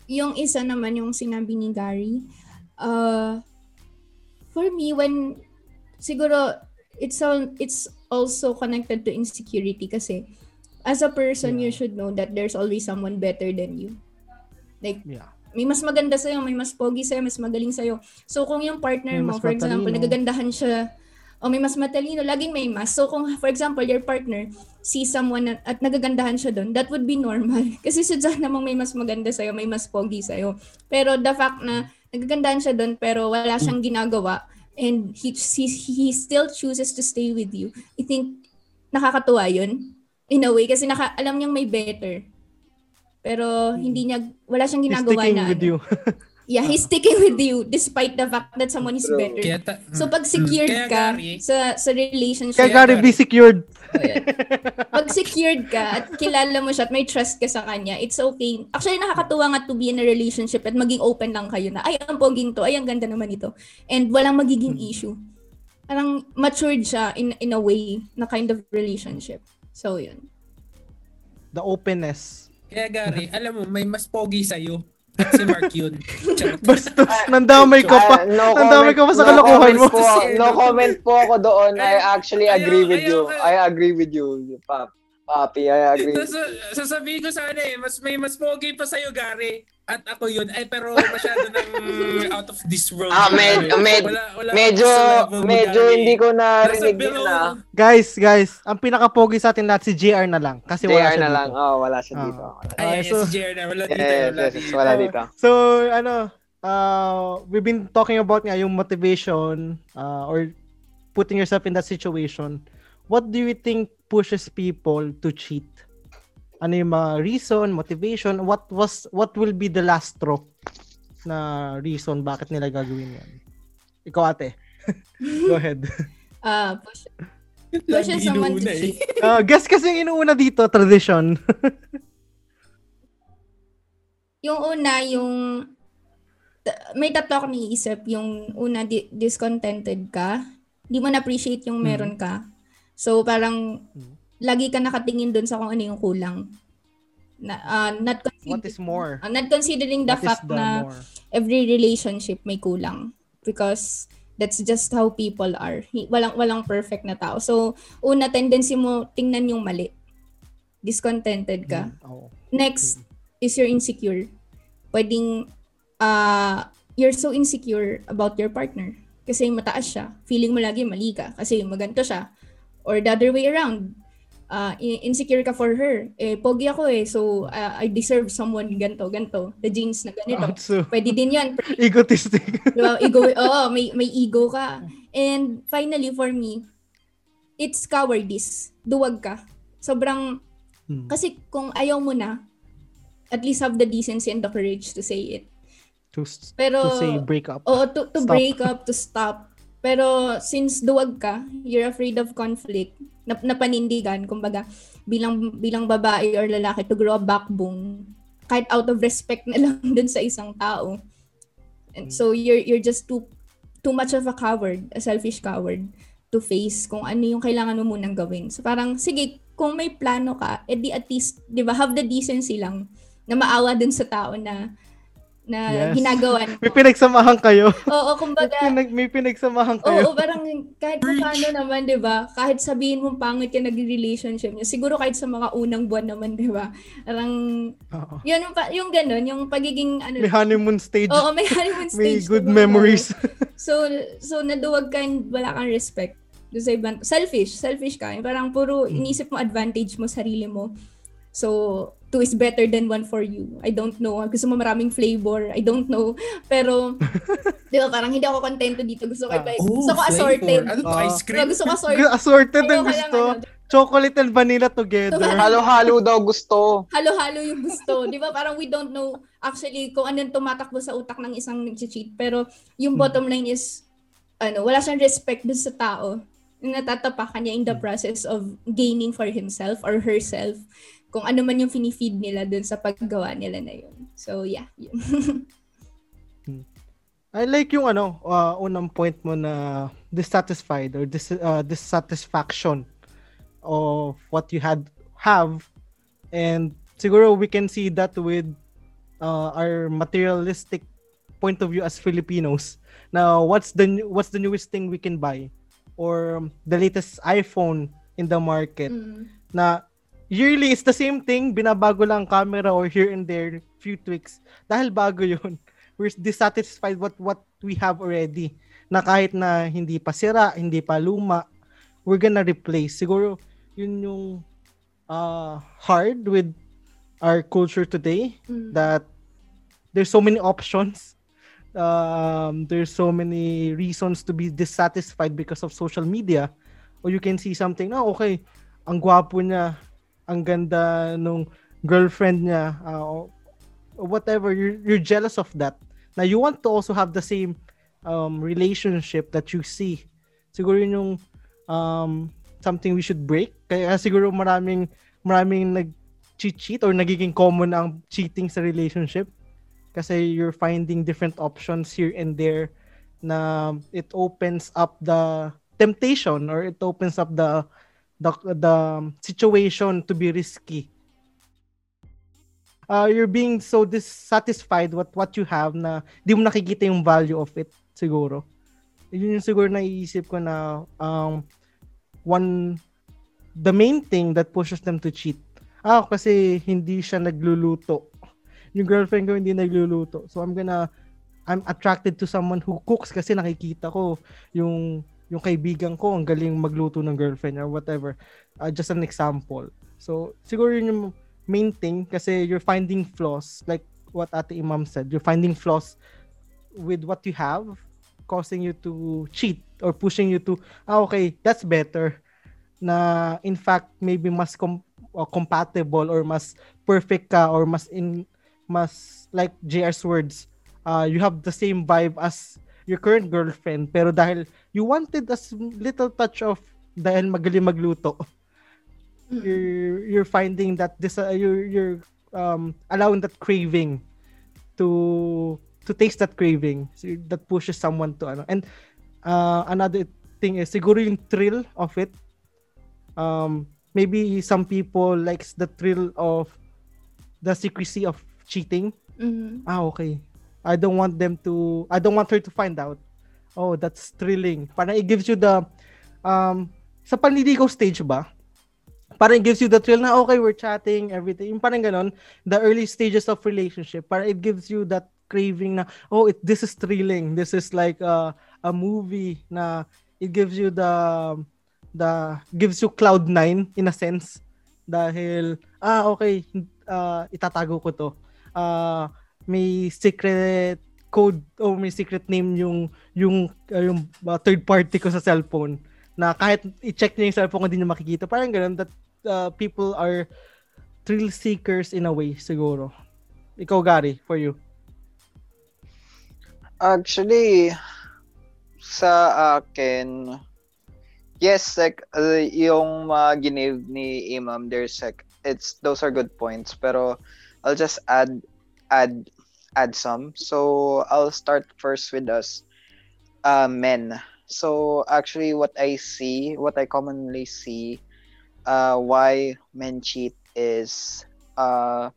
Speaker 4: yung isa naman, yung sinabi ni Gary, uh, for me, when, siguro, it's all, it's also connected to insecurity kasi, as a person, you
Speaker 3: Yeah.
Speaker 4: should know that there's always someone better than you. Like,
Speaker 3: Yeah.
Speaker 4: may mas maganda sa'yo, may mas pogi sa'yo, mas magaling sa'yo. So, kung yung partner
Speaker 3: May
Speaker 4: mo, for example, nagagandahan siya, o may mas matalino, laging may mas. So, kung, for example, your partner sees someone na, at nagagandahan siya doon, that would be normal. [LAUGHS] Kasi sadya namang may mas maganda sa'yo, may mas pogi sa'yo. Pero the fact na nagagandahan siya doon, pero wala siyang ginagawa, and he, he, he still chooses to stay with you, I think, nakakatuwa yun. In a way, kasi naka, alam niyang may better. Pero hindi niya, wala siyang
Speaker 3: He's
Speaker 4: ginagawa
Speaker 3: sticking
Speaker 4: na.
Speaker 3: with
Speaker 4: ano.
Speaker 3: you. [LAUGHS]
Speaker 4: Yeah, he's sticking with you despite the fact that someone is
Speaker 1: True.
Speaker 4: better.
Speaker 2: Kaya ta-
Speaker 4: So pag secured
Speaker 2: Kaya,
Speaker 4: ka
Speaker 2: Gary,
Speaker 4: sa sa relationship,
Speaker 3: Kaya Gary,
Speaker 2: Gary-
Speaker 3: be secured.
Speaker 4: pag secured ka at kilala mo siya at may trust ka sa kanya, it's okay. Actually, nakakatuwa nga to be in a relationship at maging open lang kayo na, ay, ang poging to, ay, ang ganda naman ito. And walang magiging issue. Parang matured siya in, in a way na kind of relationship. So, yun.
Speaker 3: The openness.
Speaker 2: Kaya Gary, alam mo, may mas pogi sa'yo. Si Mark yun. [LAUGHS]
Speaker 3: Bastos, nandamay ka pa.
Speaker 1: Ah, no
Speaker 3: Nandamay ka pa sa
Speaker 1: no
Speaker 3: kalokohan
Speaker 1: comment
Speaker 3: mo.
Speaker 1: Po, no comment po ako doon. I actually
Speaker 2: Ayaw-
Speaker 1: agree with
Speaker 2: ayaw
Speaker 1: you.
Speaker 2: ka.
Speaker 1: I agree with you, Pap. Papi, I agree.
Speaker 2: Sas- sasabihin ko sana eh, mas may mas pogi pa sa'yo, Gary. At ako yun. Ay, pero masyado nang [LAUGHS] out of this world.
Speaker 1: Ah, med- med-
Speaker 2: Wala- wala
Speaker 1: Medyo, medyo
Speaker 2: Gary.
Speaker 1: hindi ko
Speaker 2: Nasa
Speaker 1: narinig yun ah.
Speaker 3: Guys, guys, ang pinaka-pogi sa atin lahat si JR na lang. Kasi wala
Speaker 1: JR
Speaker 3: siya
Speaker 1: na
Speaker 3: dito.
Speaker 1: lang. Oh, wala siya
Speaker 3: Ah.
Speaker 1: dito. Wala.
Speaker 2: Ay,
Speaker 3: Okay,
Speaker 2: yes,
Speaker 3: so-
Speaker 2: si JR na. Wala dito.
Speaker 1: Yes,
Speaker 2: Wala
Speaker 1: yes,
Speaker 2: dito.
Speaker 1: yes, wala dito.
Speaker 3: So, ano, uh, we've been talking about nga yung motivation uh, or putting yourself in that situation. What do you think pushes people to cheat? Ano yung mga reason, motivation? What was what will be the last straw na reason bakit nila gagawin yan? Ikaw ate. [LAUGHS] Go ahead.
Speaker 4: Uh, push, someone to
Speaker 2: inuuna eh.
Speaker 4: cheat.
Speaker 3: Uh, [LAUGHS] guess kasi yung inuuna dito, tradition. [LAUGHS]
Speaker 4: Yung una, yung may tatlo ako naiisip. Yung una, di- discontented ka. Di mo na-appreciate yung meron ka. So, parang
Speaker 3: Mhm.
Speaker 4: Lagi ka nakatingin dun sa kung ano yung kulang. Na, ah, not,
Speaker 3: What
Speaker 4: consider-
Speaker 3: is more?
Speaker 4: ah, not considering the
Speaker 3: What
Speaker 4: fact
Speaker 3: the
Speaker 4: na
Speaker 3: more?
Speaker 4: every relationship may kulang. Because that's just how people are. Walang, walang perfect na tao. So, una, tendency mo tingnan yung mali. Discontented ka.
Speaker 3: Mm, oo.
Speaker 4: Next is you're insecure. Pwedeng, uh, you're so insecure about your partner. Kasi mataas siya. Feeling mo lagi mali ka. Kasi maganto siya. Or the other way around. Uh, insecure ka for her. Eh, pogi ako eh. So, uh, I deserve someone ganto, ganto. The genes na ganito.
Speaker 3: Outso.
Speaker 4: Pwede din yan. [LAUGHS]
Speaker 3: Egotistic.
Speaker 4: Diba? Ego, oo, may, may ego ka. And finally, for me, it's cowardice. Duwag ka. Sobrang,
Speaker 3: Hmm.
Speaker 4: kasi kung ayaw mo na, at least have the decency and the courage to say it.
Speaker 3: To,
Speaker 4: Pero,
Speaker 3: to say break up.
Speaker 4: Oo, to, to
Speaker 3: Stop.
Speaker 4: break up, to stop. Pero since duwag ka, you're afraid of conflict, na, napanindigan, kumbaga, bilang bilang babae or lalaki to grow a backbone kahit out of respect na [LAUGHS] lang dun sa isang tao. And so you're you're just too too much of a coward, a selfish coward to face kung ano yung kailangan mo munang gawin. So parang sige, kung may plano ka, edi at least, 'di ba, have the decency lang na maawa dun sa tao na na
Speaker 3: Yes.
Speaker 4: ginagawan
Speaker 3: May
Speaker 4: mo.
Speaker 3: pinag-samahan kayo.
Speaker 4: Oo,
Speaker 3: May,
Speaker 4: kumbaga,
Speaker 3: pinag, may pinag-samahan kayo.
Speaker 4: Oo, parang kahit pa paano naman, 'di ba? Kahit sabihin mong pangit ka nagre-relationship niyo, siguro kahit sa mga unang buwan naman, 'di ba? Parang
Speaker 3: Oo.
Speaker 4: yun yung, yung ganun, yung pagiging ano
Speaker 3: May honeymoon stage.
Speaker 4: Oo, may honeymoon
Speaker 3: may
Speaker 4: stage.
Speaker 3: good
Speaker 4: diba?
Speaker 3: memories.
Speaker 4: So so naduwag ka and wala kang respect. Doon sa ibang, selfish, selfish ka. Yung Parang puro
Speaker 3: Hmm.
Speaker 4: inisip mo advantage mo sarili mo. So, two is better than one for you. I don't know. Gusto mo maraming flavor. I don't know. Pero, [LAUGHS] di ba, parang hindi ako kontento dito. Gusto ko, iba-
Speaker 2: Oh,
Speaker 4: gusto ko assorted.
Speaker 2: Ano to, ice cream?
Speaker 4: Gusto ko assorted. [LAUGHS]
Speaker 3: Assorted ang gusto.
Speaker 4: ano,
Speaker 3: Chocolate and vanilla together. [LAUGHS]
Speaker 1: Halo-halo daw gusto.
Speaker 4: halo-halo yung gusto. Di ba? Parang we don't know actually kung anong tumatakbo sa utak ng isang nag-cheat. Pero yung
Speaker 3: Hmm.
Speaker 4: bottom line is, ano, wala siyang respect dun sa tao. Natatapakan niya in the
Speaker 3: process
Speaker 4: of gaining for himself or herself kung ano man yung finifeed nila dun sa paggawa nila na yun. So, yeah. Yun. [LAUGHS]
Speaker 3: I like yung ano, uh, unang point mo na dissatisfied or dis, uh, dissatisfaction of what you had have and siguro we can see that with uh, our materialistic point of view as Filipinos. Now, what's the what's the newest thing we can buy or the latest iPhone in the market?
Speaker 4: Mm.
Speaker 3: na yearly it's the same thing, binabago lang ang camera or here and there, few tweaks. Dahil bago yun, [LAUGHS] we're dissatisfied what what we have already. Na kahit na hindi pa sira, hindi pa luma, we're gonna replace. Siguro, yun yung uh, hard with our culture today
Speaker 4: Mm.
Speaker 3: that there's so many options. Um, there's so many reasons to be dissatisfied because of social media. Or you can see something, oh, okay, ang gwapo niya, ang ganda nung girlfriend niya, uh, whatever, you're, you're jealous of that. Now, you want to also have the same um, relationship that you see. Siguro yun yung um, something we should break. Kaya siguro maraming maraming nag-cheat or nagiging common ang cheating sa relationship. Kasi you're finding different options here and there na it opens up the temptation or it opens up the the the situation to be risky. Uh, you're being so dissatisfied with what you have na di mo nakikita yung value of it siguro. Yun yung siguro naiisip ko na um, one the main thing that pushes them to cheat. Ah, kasi hindi siya nagluluto. Yung girlfriend ko hindi nagluluto. So I'm gonna I'm attracted to someone who cooks kasi nakikita ko yung yung kaibigan ko ang galing magluto ng girlfriend or whatever. Uh, just an example. So siguro yun yung main thing kasi you're finding flaws like what Ate Imam said. You're finding flaws with what you have causing you to cheat or pushing you to ah okay, that's better na in fact maybe mas com- uh, compatible or mas perfect ka or mas in mas like JR's words uh, you have the same vibe as your current girlfriend pero dahil you wanted a little touch of dahil magaling magluto
Speaker 4: Mm.
Speaker 3: you're you're finding that this uh, you're you're um allowing that craving to to taste that craving. So that pushes someone to ano. And uh, another thing is siguro yung thrill of it. Um maybe some people likes the thrill of the secrecy of cheating.
Speaker 4: Mm.
Speaker 3: ah okay I don't want them to I don't want her to find out. Oh that's thrilling. Parang it gives you the um sa panliligaw stage ba? Parang it gives you the thrill na okay we're chatting everything. Yung parang ganon the early stages of relationship. Parang it gives you that craving na oh it this is thrilling. This is like a, a movie na it gives you the the gives you cloud nine in a sense. Dahil ah okay uh, itatago ko to. Uh, may secret code o may secret name yung yung uh, yung uh, third party ko sa cellphone na kahit i-check niya yung cellphone ko hindi niya makikita. Parang ganun that uh, people are thrill seekers in a way siguro. Ikaw Gary, for you.
Speaker 1: Actually, sa akin, yes, like, uh, yung mga ginive ni Imam, there's like, it's, those are good points, pero I'll just add, add, add some. So, I'll start first with us, uh, men. So, actually, what I see, what I commonly see, uh, why men cheat is, uh,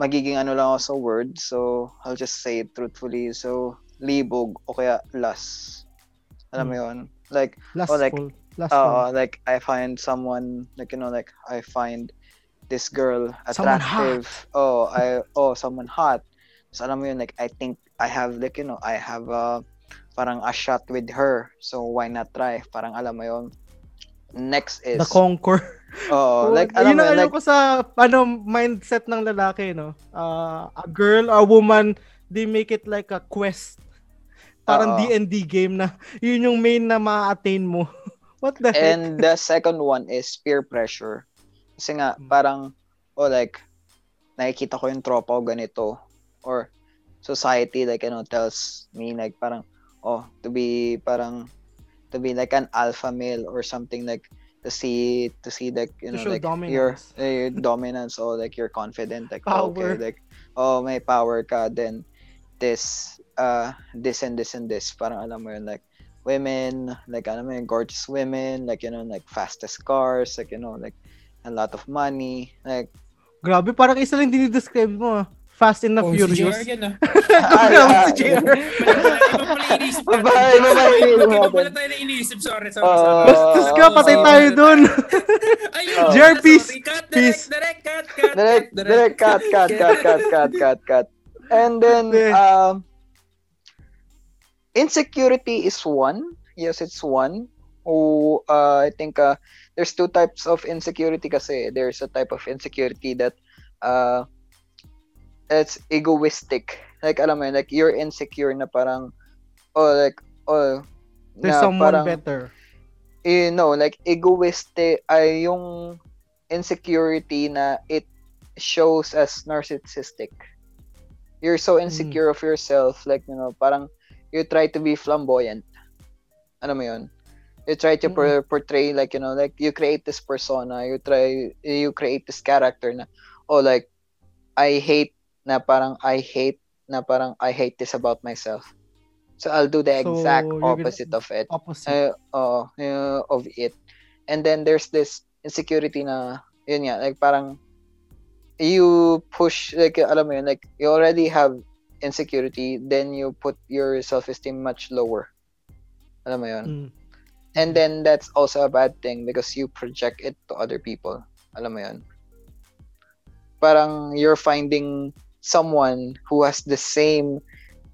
Speaker 1: magiging ano lang ako sa word. So, I'll just say it truthfully. So, libog o kaya lust. Alam mo
Speaker 3: Hmm.
Speaker 1: yun? Like,
Speaker 3: Lastful.
Speaker 1: Oh, like, uh, like I find someone, like, you know, like, I find this girl attractive. Oh, I, oh, someone hot. So, alam mo yun, like, I think I have, like, you know, I have, uh, parang a shot with her. So, why not try? Parang alam mo yun. Next is,
Speaker 3: the conquer. [LAUGHS]
Speaker 1: oh, like,
Speaker 3: yun
Speaker 1: alam mo
Speaker 3: ang
Speaker 1: yun,
Speaker 3: alam
Speaker 1: like,
Speaker 3: ko sa ano mindset ng lalaki no. Uh, a girl or a woman, they make it like a quest. Parang
Speaker 1: Oo.
Speaker 3: D&D game na [LAUGHS] yun yung main na ma-attain mo. [LAUGHS] What the heck?
Speaker 1: And the second one is peer pressure. Kasi nga,
Speaker 3: Mm.
Speaker 1: parang, oh, like, nakikita ko yung tropa ko ganito. Or, society, like, you know, tells me, like, parang, oh, to be, parang, to be like an alpha male or something like, to see, to see, like, you know, like, your,
Speaker 3: dominance.
Speaker 1: eh, your dominance, or, like, you're confident, like, oh,
Speaker 3: Power.
Speaker 1: okay, like, oh, may power ka, then, this, uh, this and this and this, parang alam mo yun, like, women, like alam mo yun, gorgeous women, like you know, like fastest cars, like you know, like a lot of money, like
Speaker 3: Grabe, parang isa lang dinidescribe mo. Fast and the
Speaker 2: Oh, si
Speaker 3: Furious.
Speaker 2: JR yan ah.
Speaker 3: Grabe
Speaker 1: yeah.
Speaker 3: si JR.
Speaker 2: Iba pala iniisip natin.
Speaker 1: Baba, iba pala iniisip
Speaker 2: Iba
Speaker 1: natin.
Speaker 2: pala tayo na iniisip. Sorry, sorry. Sorry.
Speaker 3: Bastos ka, patay
Speaker 1: Oh.
Speaker 3: tayo dun. [LAUGHS]
Speaker 2: Ayun. [LAUGHS]
Speaker 3: JR,
Speaker 2: sorry.
Speaker 3: peace.
Speaker 2: Cut,
Speaker 3: Peace.
Speaker 2: direct, direct, cut, cut,
Speaker 1: direct,
Speaker 2: cut,
Speaker 1: direct, cut, cut, cut, cut, cut, cut, cut. And then,
Speaker 3: Hindi.
Speaker 1: um, insecurity is one. Yes, it's one. Oh, uh, I think uh, there's two types of insecurity kasi. There's a type of insecurity that uh, it's egoistic. Like, alam mo yun, like, you're insecure na parang, oh, like, oh,
Speaker 3: There's
Speaker 1: na
Speaker 3: someone
Speaker 1: parang,
Speaker 3: better.
Speaker 1: eh, no, like egoistic ay yung insecurity na it shows as narcissistic. You're so insecure of yourself, like, you know, parang you try to be flamboyant. Ano mo yun? You try to por- portray, like, you know, like, you create this persona, you try, you create this character na, oh, like, I hate, na parang, I hate, na parang, I hate this about myself. So, I'll do the
Speaker 3: So,
Speaker 1: exact opposite of it
Speaker 3: Opposite.
Speaker 1: uh, oo, uh, of it. And then there's this insecurity na, yun nga, like parang, you push, like, alam mo yun, like, you already have insecurity, then you put your self-esteem much lower. Alam mo yun?
Speaker 3: Mm.
Speaker 1: And then that's also a bad thing because you project it to other people. Alam mo yun? Parang you're finding someone who has the same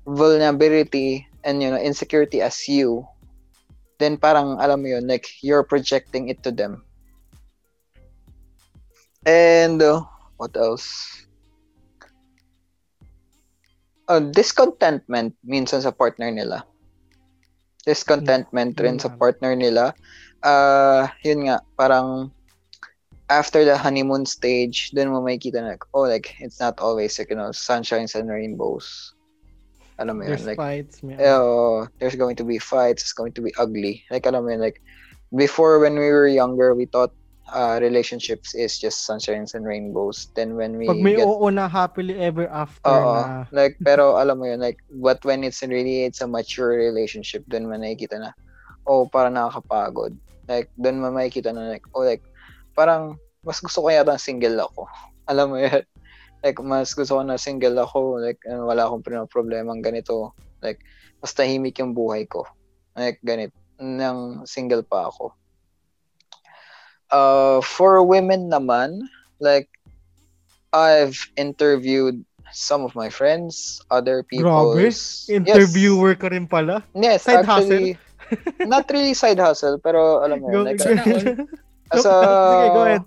Speaker 1: vulnerability and you know insecurity as you then parang alam mo yun like you're projecting it to them. And uh, what else? Uh, discontentment minsan sa partner nila. Discontentment rin sa
Speaker 3: Yun
Speaker 1: partner nila. Uh, yun nga parang after the honeymoon stage then mo makikita na like oh like it's not always like you know sunshines and rainbows alam mo yun
Speaker 3: There's
Speaker 1: like
Speaker 3: fights. man.
Speaker 1: oh, there's going to be fights. It's going to be ugly. Like alam mo yun, like before when we were younger, we thought uh, relationships is just sunshines and rainbows. Then when we
Speaker 3: Pag may
Speaker 1: get,
Speaker 3: oo na happily ever after
Speaker 1: oo,
Speaker 3: na.
Speaker 1: like pero alam mo yun, like but when it's really it's a mature relationship, then man nakikita na, oh, parang nakakapagod. Like doon mo makikita na like, oh, like parang mas gusto ko yata single ako. [LAUGHS] Alam mo yun? Like, mas gusto ko na single ako. Like, ano, wala akong problemang ganito. Like, mas tahimik yung buhay ko. Like, ganit. Nang single pa ako. Uh, for women naman, like, I've interviewed some of my friends, other people.
Speaker 3: Interviewer ka rin pala.
Speaker 1: Yes,
Speaker 3: Side
Speaker 1: actually, not really side hustle, pero alam mo, like. As [LAUGHS] a,
Speaker 3: Sige, go ahead.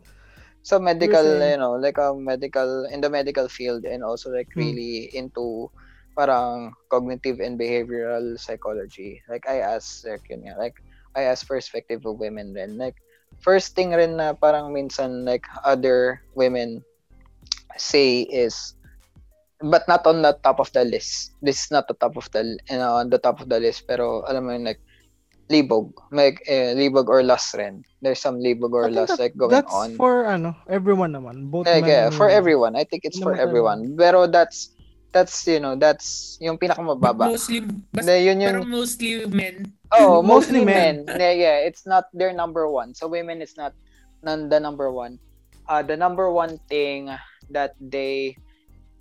Speaker 1: sa medical, you know, like a medical, in the medical field and also like
Speaker 3: Hmm.
Speaker 1: really into parang cognitive and behavioral psychology. Like I asked like yun nga, like I asked perspective of women then like first thing rin na parang minsan like other women say is but not on the top of the list. This is not the top of the you know, on the top of the list pero alam mo yun like libog, like eh, libog or lust rin. There's some libog or
Speaker 3: that-
Speaker 1: like going
Speaker 3: That's
Speaker 1: on.
Speaker 3: for ano, everyone naman. Both
Speaker 1: Like,
Speaker 3: men
Speaker 1: yeah, for
Speaker 3: women.
Speaker 1: everyone. I think it's
Speaker 3: Hindi
Speaker 1: for
Speaker 3: naman
Speaker 1: everyone. Pero that's that's you know, that's yung
Speaker 2: But
Speaker 1: pinakamababa.
Speaker 2: mostly, bas,
Speaker 1: Na yun
Speaker 2: pero
Speaker 1: yung
Speaker 2: mostly men.
Speaker 1: oh, [LAUGHS]
Speaker 3: mostly
Speaker 1: mostly men. Yeah, yeah, it's not their number one. So women is not none the number one. Uh the number one thing that they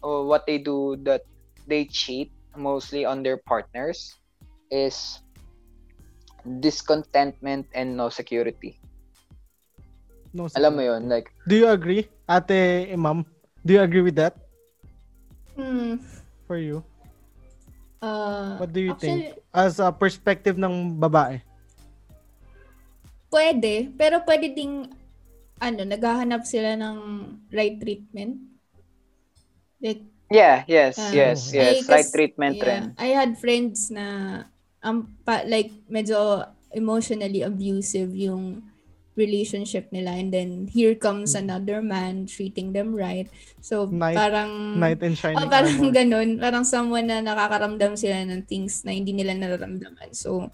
Speaker 1: or what they do that they cheat mostly on their partners is discontentment and no security.
Speaker 3: No,
Speaker 1: Alam mo
Speaker 3: security.
Speaker 1: yun, like
Speaker 3: Do you agree? Ate Imam, do you agree with that
Speaker 4: Hmm.
Speaker 3: for you?
Speaker 4: Uh,
Speaker 3: What do you
Speaker 4: actually,
Speaker 3: think? As a perspective ng babae.
Speaker 4: Pwede, pero pwede ding ano, naghahanap sila ng right treatment. Like,
Speaker 1: yeah, yes,
Speaker 4: Ah.
Speaker 1: yes,
Speaker 3: Oh.
Speaker 1: yes,
Speaker 4: Ay,
Speaker 1: right treatment
Speaker 4: yeah,
Speaker 1: rin.
Speaker 4: I had friends na um, pa, like medyo emotionally abusive yung relationship nila and then here comes
Speaker 3: Hmm.
Speaker 4: another man treating them right. So
Speaker 3: Knight-
Speaker 4: parang
Speaker 3: Knight in shining
Speaker 4: oh, parang
Speaker 3: armor.
Speaker 4: ganun, parang someone na nakakaramdam sila ng things na hindi nila nararamdaman. So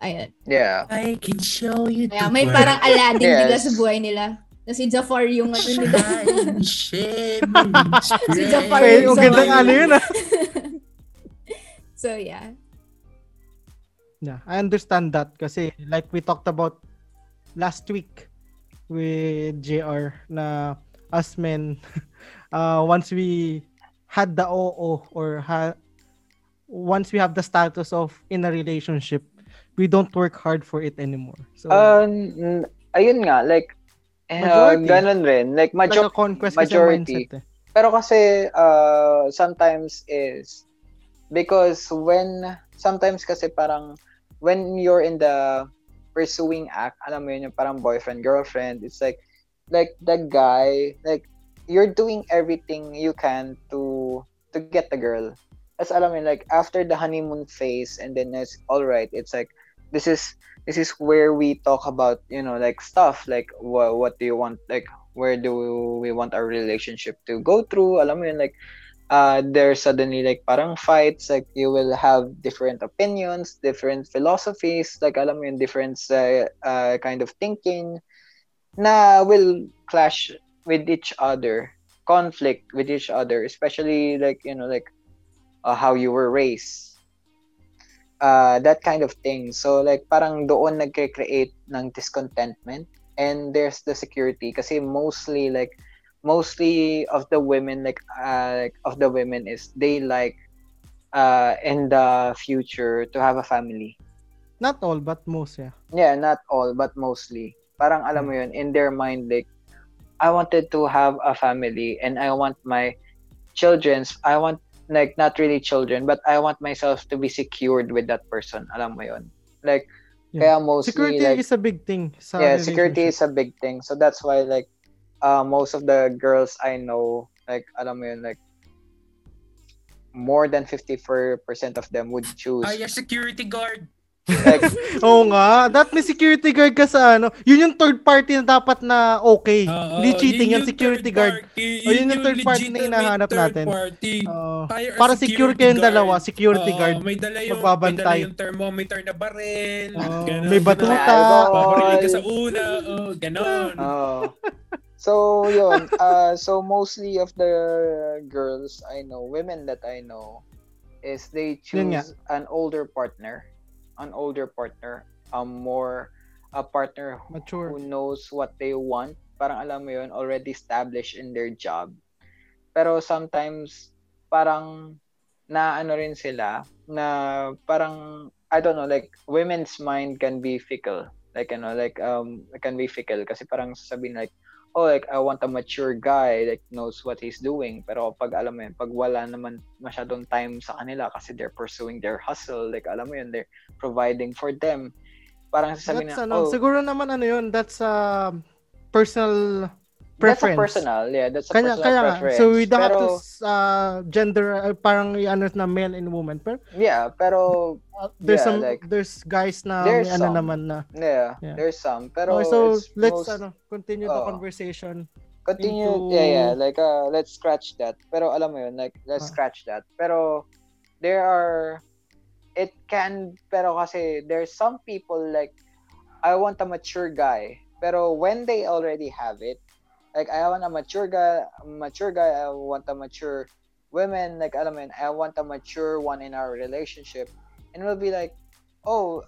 Speaker 4: ayun.
Speaker 1: Yeah.
Speaker 2: I can show you
Speaker 4: Kaya may
Speaker 2: world.
Speaker 4: parang Aladdin
Speaker 1: Yes.
Speaker 4: bigla sa buhay nila. Na si Jafar yung ano nila. [LAUGHS] Si Jafar yung sa
Speaker 3: gandang ano yun ah. [LAUGHS]
Speaker 4: so yeah.
Speaker 3: Yeah, I understand that kasi like we talked about last week with JR na us men [LAUGHS] uh, once we had the OO or ha- once we have the status of in a relationship we don't work hard for it anymore. So
Speaker 1: Uh, n- ayun nga, like, eh,
Speaker 3: Majority.
Speaker 1: ganun rin. Like,
Speaker 3: like
Speaker 1: major-
Speaker 3: a conquest kasi
Speaker 1: majority.
Speaker 3: mindset eh.
Speaker 1: pero kasi, uh, sometimes is, because when, sometimes kasi parang, when you're in the pursuing act, alam mo yun, yung parang boyfriend, girlfriend, it's like, like, the guy, like, you're doing everything you can to, to get the girl. As alam mo like, after the honeymoon phase, and then it's, alright, it's like, this is, this is where we talk about you know like stuff like what what do you want like where do we want our relationship to go through alam mo yun like uh there's suddenly like parang fights like you will have different opinions different philosophies like alam mo yun different uh, uh, kind of thinking na will clash with each other conflict with each other especially like you know like uh, how you were raised uh, that kind of thing. So like parang doon nagke-create ng discontentment and there's the security kasi mostly like mostly of the women like uh, of the women is they like uh in the future to have a family.
Speaker 3: Not all but most yeah.
Speaker 1: Yeah, not all but mostly. Parang alam mo yun in their mind like I wanted to have a family and I want my children's I want like not really children but I want myself to be secured with that person. Alam mo yun. Like
Speaker 3: Yeah.
Speaker 1: kaya mostly
Speaker 3: Security
Speaker 1: like
Speaker 3: is a big thing sa
Speaker 1: yeah, security is a big thing. So that's why like uh most of the girls I know like alam mo yun like more than 54% of them would choose
Speaker 2: Ay, a security guard.
Speaker 1: like [LAUGHS]
Speaker 3: Oo nga, that may security guard ka sa ano. Yun yung third party na dapat na okay.
Speaker 2: Oo,
Speaker 3: Hindi cheating
Speaker 2: yun
Speaker 3: yung
Speaker 2: yung
Speaker 3: security
Speaker 2: third
Speaker 3: guard.
Speaker 2: party.
Speaker 3: O, yun yung third party na hinahanap
Speaker 2: third
Speaker 3: natin.
Speaker 2: Party.
Speaker 3: Uh, para secure kayong dalawa, security
Speaker 2: Oo,
Speaker 3: guard.
Speaker 2: May dala yung,
Speaker 3: Magbabantay.
Speaker 2: may dala yung thermometer na baril.
Speaker 3: Oo,
Speaker 2: ganon,
Speaker 3: may batuta.
Speaker 2: Paparinig ka sa una. Oh, ganon.
Speaker 1: Oh. So yun, [LAUGHS] uh so mostly of the girls I know, women that I know is they choose an older partner, an older partner, a more a partner who,
Speaker 3: Mature.
Speaker 1: who knows what they want. Parang alam mo yun, already established in their job. Pero sometimes parang na ano rin sila na parang I don't know like women's mind can be fickle like you know like um can be fickle kasi parang sasabihin like oh like I want a mature guy that knows what he's doing. Pero pag alam mo yun pag wala naman masyadong time sa kanila kasi they're pursuing their hustle like alam mo yun they're providing for them. Parang sasabihin na
Speaker 3: ano,
Speaker 1: oh
Speaker 3: siguro naman ano yun, that's uh, personal
Speaker 1: that's a personal, yeah, that's a
Speaker 3: Kanya,
Speaker 1: personal
Speaker 3: kaya
Speaker 1: preference.
Speaker 3: So we don't have to uh, gender uh, parang i-ano na male and woman. Pero
Speaker 1: yeah, pero
Speaker 3: uh, there's
Speaker 1: Yeah,
Speaker 3: some
Speaker 1: like,
Speaker 3: there's guys na
Speaker 1: there's
Speaker 3: may ano naman na.
Speaker 1: yeah,
Speaker 3: Yeah.
Speaker 1: there's some. Pero
Speaker 3: okay, so let's
Speaker 1: most,
Speaker 3: ano continue the
Speaker 1: Oo.
Speaker 3: conversation.
Speaker 1: continue,
Speaker 3: into-
Speaker 1: yeah, yeah, like uh, let's scratch that. Pero alam mo yun, like let's
Speaker 3: Ah.
Speaker 1: scratch that. Pero there are it can pero kasi there's some people like I want a mature guy. Pero when they already have it, like I want a mature guy, mature guy, I want a mature women, like alam mo I want a mature one in our relationship. And we'll be like, oh,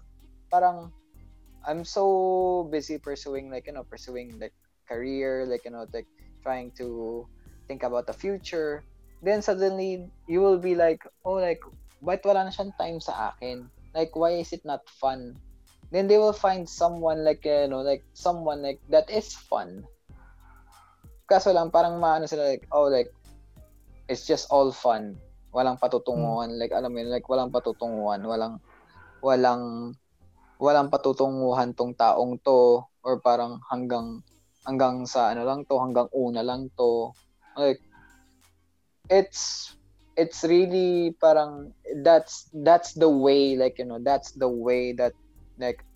Speaker 1: parang I'm so busy pursuing like, you know, pursuing like career, like, you know, like trying to think about the future. Then suddenly you will be like, oh, like, ba't wala na siyang time sa akin? Like, why is it not fun? Then they will find someone like, you know, like someone like that is fun. Kaso lang, parang maano sila like, oh, like, it's just all fun. Walang patutunguhan. Like, alam mo yun, like, walang patutunguhan. Walang, walang, walang patutunguhan tong taong to. Or parang hanggang, hanggang sa ano lang to, hanggang una lang to. Like, it's, it's really parang, that's, that's the way, like, you know, that's the way that, like,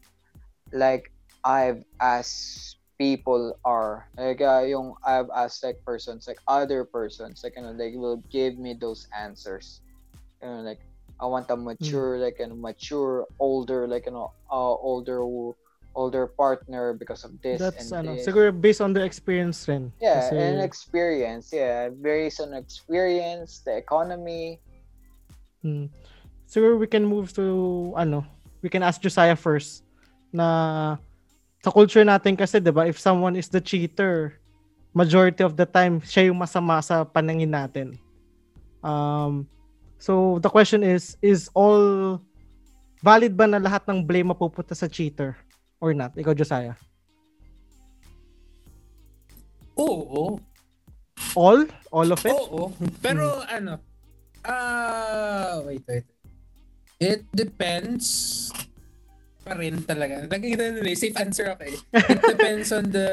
Speaker 1: like, I've asked people are like uh, yung I've asked like persons like other persons like you know they will give me those answers you know like I want a mature like a mature older like you know uh, older older partner because of this
Speaker 3: That's
Speaker 1: and
Speaker 3: ano,
Speaker 1: this.
Speaker 3: siguro based on the experience rin.
Speaker 1: yeah
Speaker 3: Kasi-
Speaker 1: and experience yeah based on experience the economy
Speaker 3: Hmm. Siguro we can move to ano, we can ask Josiah first na sa culture natin kasi 'di ba if someone is the cheater majority of the time siya yung masama sa paningin natin. Um so the question is is all valid ba na lahat ng blame mapupunta sa cheater or not? Ikaw Josiah.
Speaker 2: Oo.
Speaker 3: All? All of it?
Speaker 2: Oo. Pero ano, ah, wait, wait. It depends pa rin talaga. Nakikita nila, eh, safe answer ako eh. It [LAUGHS] depends on the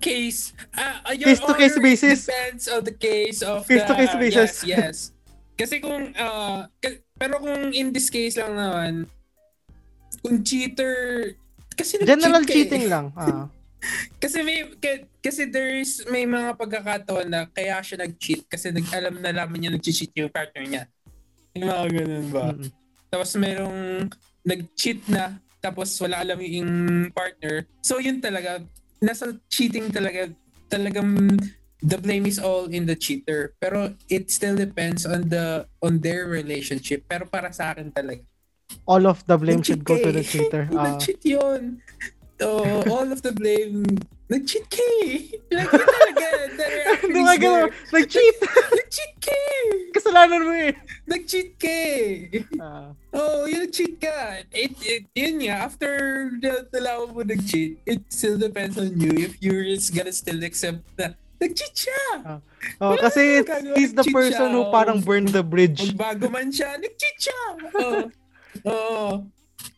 Speaker 2: case. Ah, uh, your
Speaker 3: Case to case basis.
Speaker 2: Depends on the case of
Speaker 3: Case to
Speaker 2: the,
Speaker 3: case basis.
Speaker 2: Yes, yes. Kasi kung, ah, ka- pero kung in this case lang naman, kung cheater, kasi
Speaker 3: General
Speaker 2: nag-cheat ka eh.
Speaker 3: cheating lang. Ah. [LAUGHS]
Speaker 2: Kasi may kasi there's may mga pagkakataon na kaya siya nag-cheat kasi nag alam na naman niya nag-cheat yung partner niya. Yung mga ganun ba?
Speaker 3: Mm-mm.
Speaker 2: Tapos merong nag-cheat na tapos wala alam yung partner. So yun talaga nasa cheating talaga talagang the blame is all in the cheater. Pero it still depends on the on their relationship. Pero para sa akin talaga
Speaker 3: All of the blame should go to the cheater. Ah. [LAUGHS]
Speaker 2: Nag-cheat yun. So, all of the blame, nag-cheat ka eh. There [LAUGHS] are
Speaker 3: Hindi nga gano'n. Nag-cheat! [LAUGHS]
Speaker 2: Nag-cheat ka eh.
Speaker 3: Kasalanan mo eh.
Speaker 2: Nag-cheat ka eh.
Speaker 3: Ah.
Speaker 2: Oh, yun nag-cheat ka. It, it, yun nga, after na- nalaman mo nag-cheat, it still depends on you if you're just gonna still accept na nag-cheat siya.
Speaker 3: Oh,
Speaker 2: Wala
Speaker 3: kasi
Speaker 2: gagawa,
Speaker 3: he's the person
Speaker 2: siya.
Speaker 3: who parang burned the bridge.
Speaker 2: Magbago man siya, nag-cheat siya. Oo. Oo.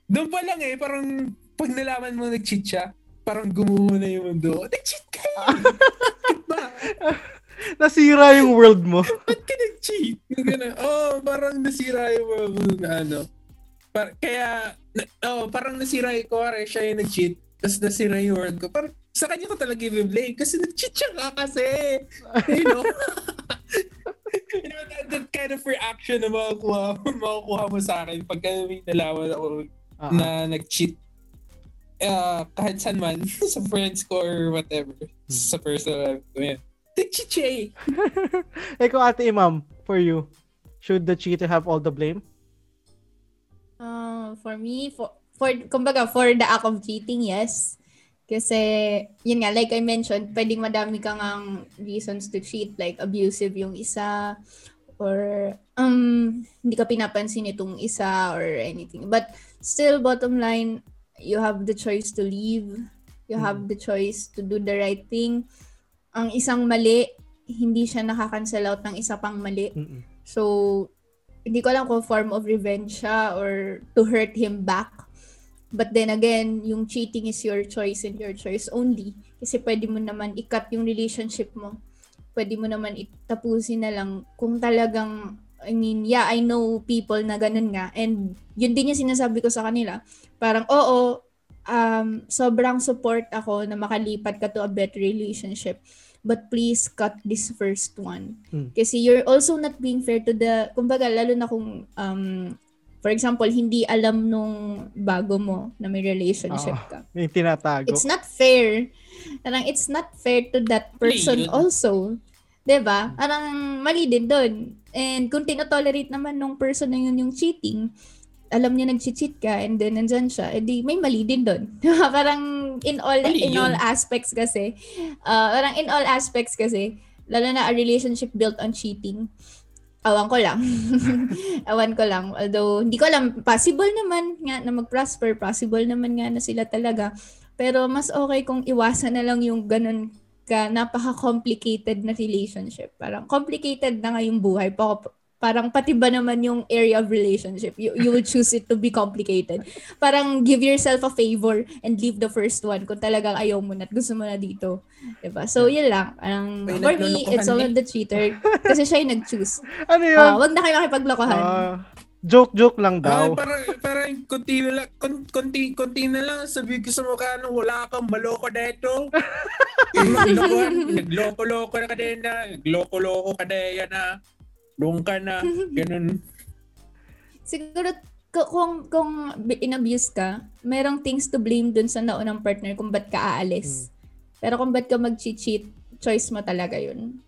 Speaker 2: Doon pa lang eh, parang pag nalaman mo nag-cheat siya, parang gumuho na yung mundo. Nag-cheat ka eh! Ba? [LAUGHS]
Speaker 3: Nasira yung world mo. [LAUGHS]
Speaker 2: Ba't ka nag-cheat? Yung. Oh, parang nasira yung world mo na ano. Par- kaya, na- oh, parang nasira yung kuwari, siya yung nag-cheat, tapos nasira yung world ko. Parang sa kanya ko talaga i-blame kasi nag-cheat siya nga kasi. You know? [LAUGHS] you know, that, that kind of reaction na makukuha, makukuha mo sa akin pag may nalaman ako
Speaker 3: Ah.
Speaker 2: na nag-cheat. Uh, kahit saan man, [LAUGHS] sa friends ko or whatever, sa personal life ko yan. Eh. [LAUGHS]
Speaker 3: Ikaw ate imam, for you, should the cheater have all the blame?
Speaker 4: Uh, for me, for, for, kumbaga, for the act of cheating, yes. Kasi, yun nga, like I mentioned, pwedeng madami kang ang reasons to cheat, like abusive yung isa, or um, hindi ka pinapansin itong isa, or anything. But, still, bottom line, you have the choice to leave. You have the choice to do the right thing. Ang isang mali, hindi siya nakakancel out ng isa pang mali.
Speaker 3: Mm-mm.
Speaker 4: So, hindi ko alam kung form of revenge siya or to hurt him back. But then again, yung cheating is your choice and your choice only. Kasi pwede mo naman i-cut yung relationship mo. Pwede mo naman itapusin na lang kung talagang I mean, yeah, I know people na ganun nga. And yun din yung sinasabi ko sa kanila. Parang, oo, um, sobrang support ako na makalipat ka to a better relationship. But please cut this first one.
Speaker 3: Hmm.
Speaker 4: Kasi you're also not being fair to the, kumbaga, lalo na kung, um, for example, hindi alam nung bago mo na may relationship
Speaker 3: Oo.
Speaker 4: ka.
Speaker 3: May tinatago.
Speaker 4: It's not fair. Parang it's not fair to that person
Speaker 2: yun.
Speaker 4: also. 'Di ba? Parang mali din doon. And kung tinotolerate naman nung person na yun yung cheating, alam niya nag-cheat ka and then nandyan siya, edi may mali din doon. [LAUGHS] parang in all
Speaker 2: Mali
Speaker 4: in all
Speaker 2: yun.
Speaker 4: aspects kasi, uh, parang in all aspects kasi, lalo na a relationship built on cheating, awan ko lang. [LAUGHS] awan ko lang. Although, hindi ko alam, possible naman nga na mag-prosper, possible naman nga na sila talaga. Pero mas okay kung iwasan na lang yung ganun ka napaka-complicated na relationship. Parang complicated na nga yung buhay. Pa, parang pati ba naman yung area of relationship, you, you would choose it to be complicated. Parang give yourself a favor and leave the first one kung talagang ayaw mo na at gusto mo na dito. Diba? So, yun lang. Parang,
Speaker 2: May
Speaker 4: for me, it's all
Speaker 2: eh.
Speaker 4: on the cheater. Kasi siya yung nag-choose. [LAUGHS]
Speaker 3: ano yun?
Speaker 4: Ah, wag na kayo makipaglokohan.
Speaker 3: Ah, joke-joke lang
Speaker 2: Ay,
Speaker 3: daw.
Speaker 2: parang, parang konti na lang, kon- konti, konti na lang sabi ko sa mukha nung wala kang maloko dito. [LAUGHS] Naglokohan, nagloko-loko na ka din na, nagloko-loko ka din yan na, doon ka na, ganun.
Speaker 4: Siguro, kung, kung bi- in-abuse ka, merong things to blame dun sa naunang partner kung ba't ka aalis. Pero kung ba't ka mag-cheat, choice mo talaga yun.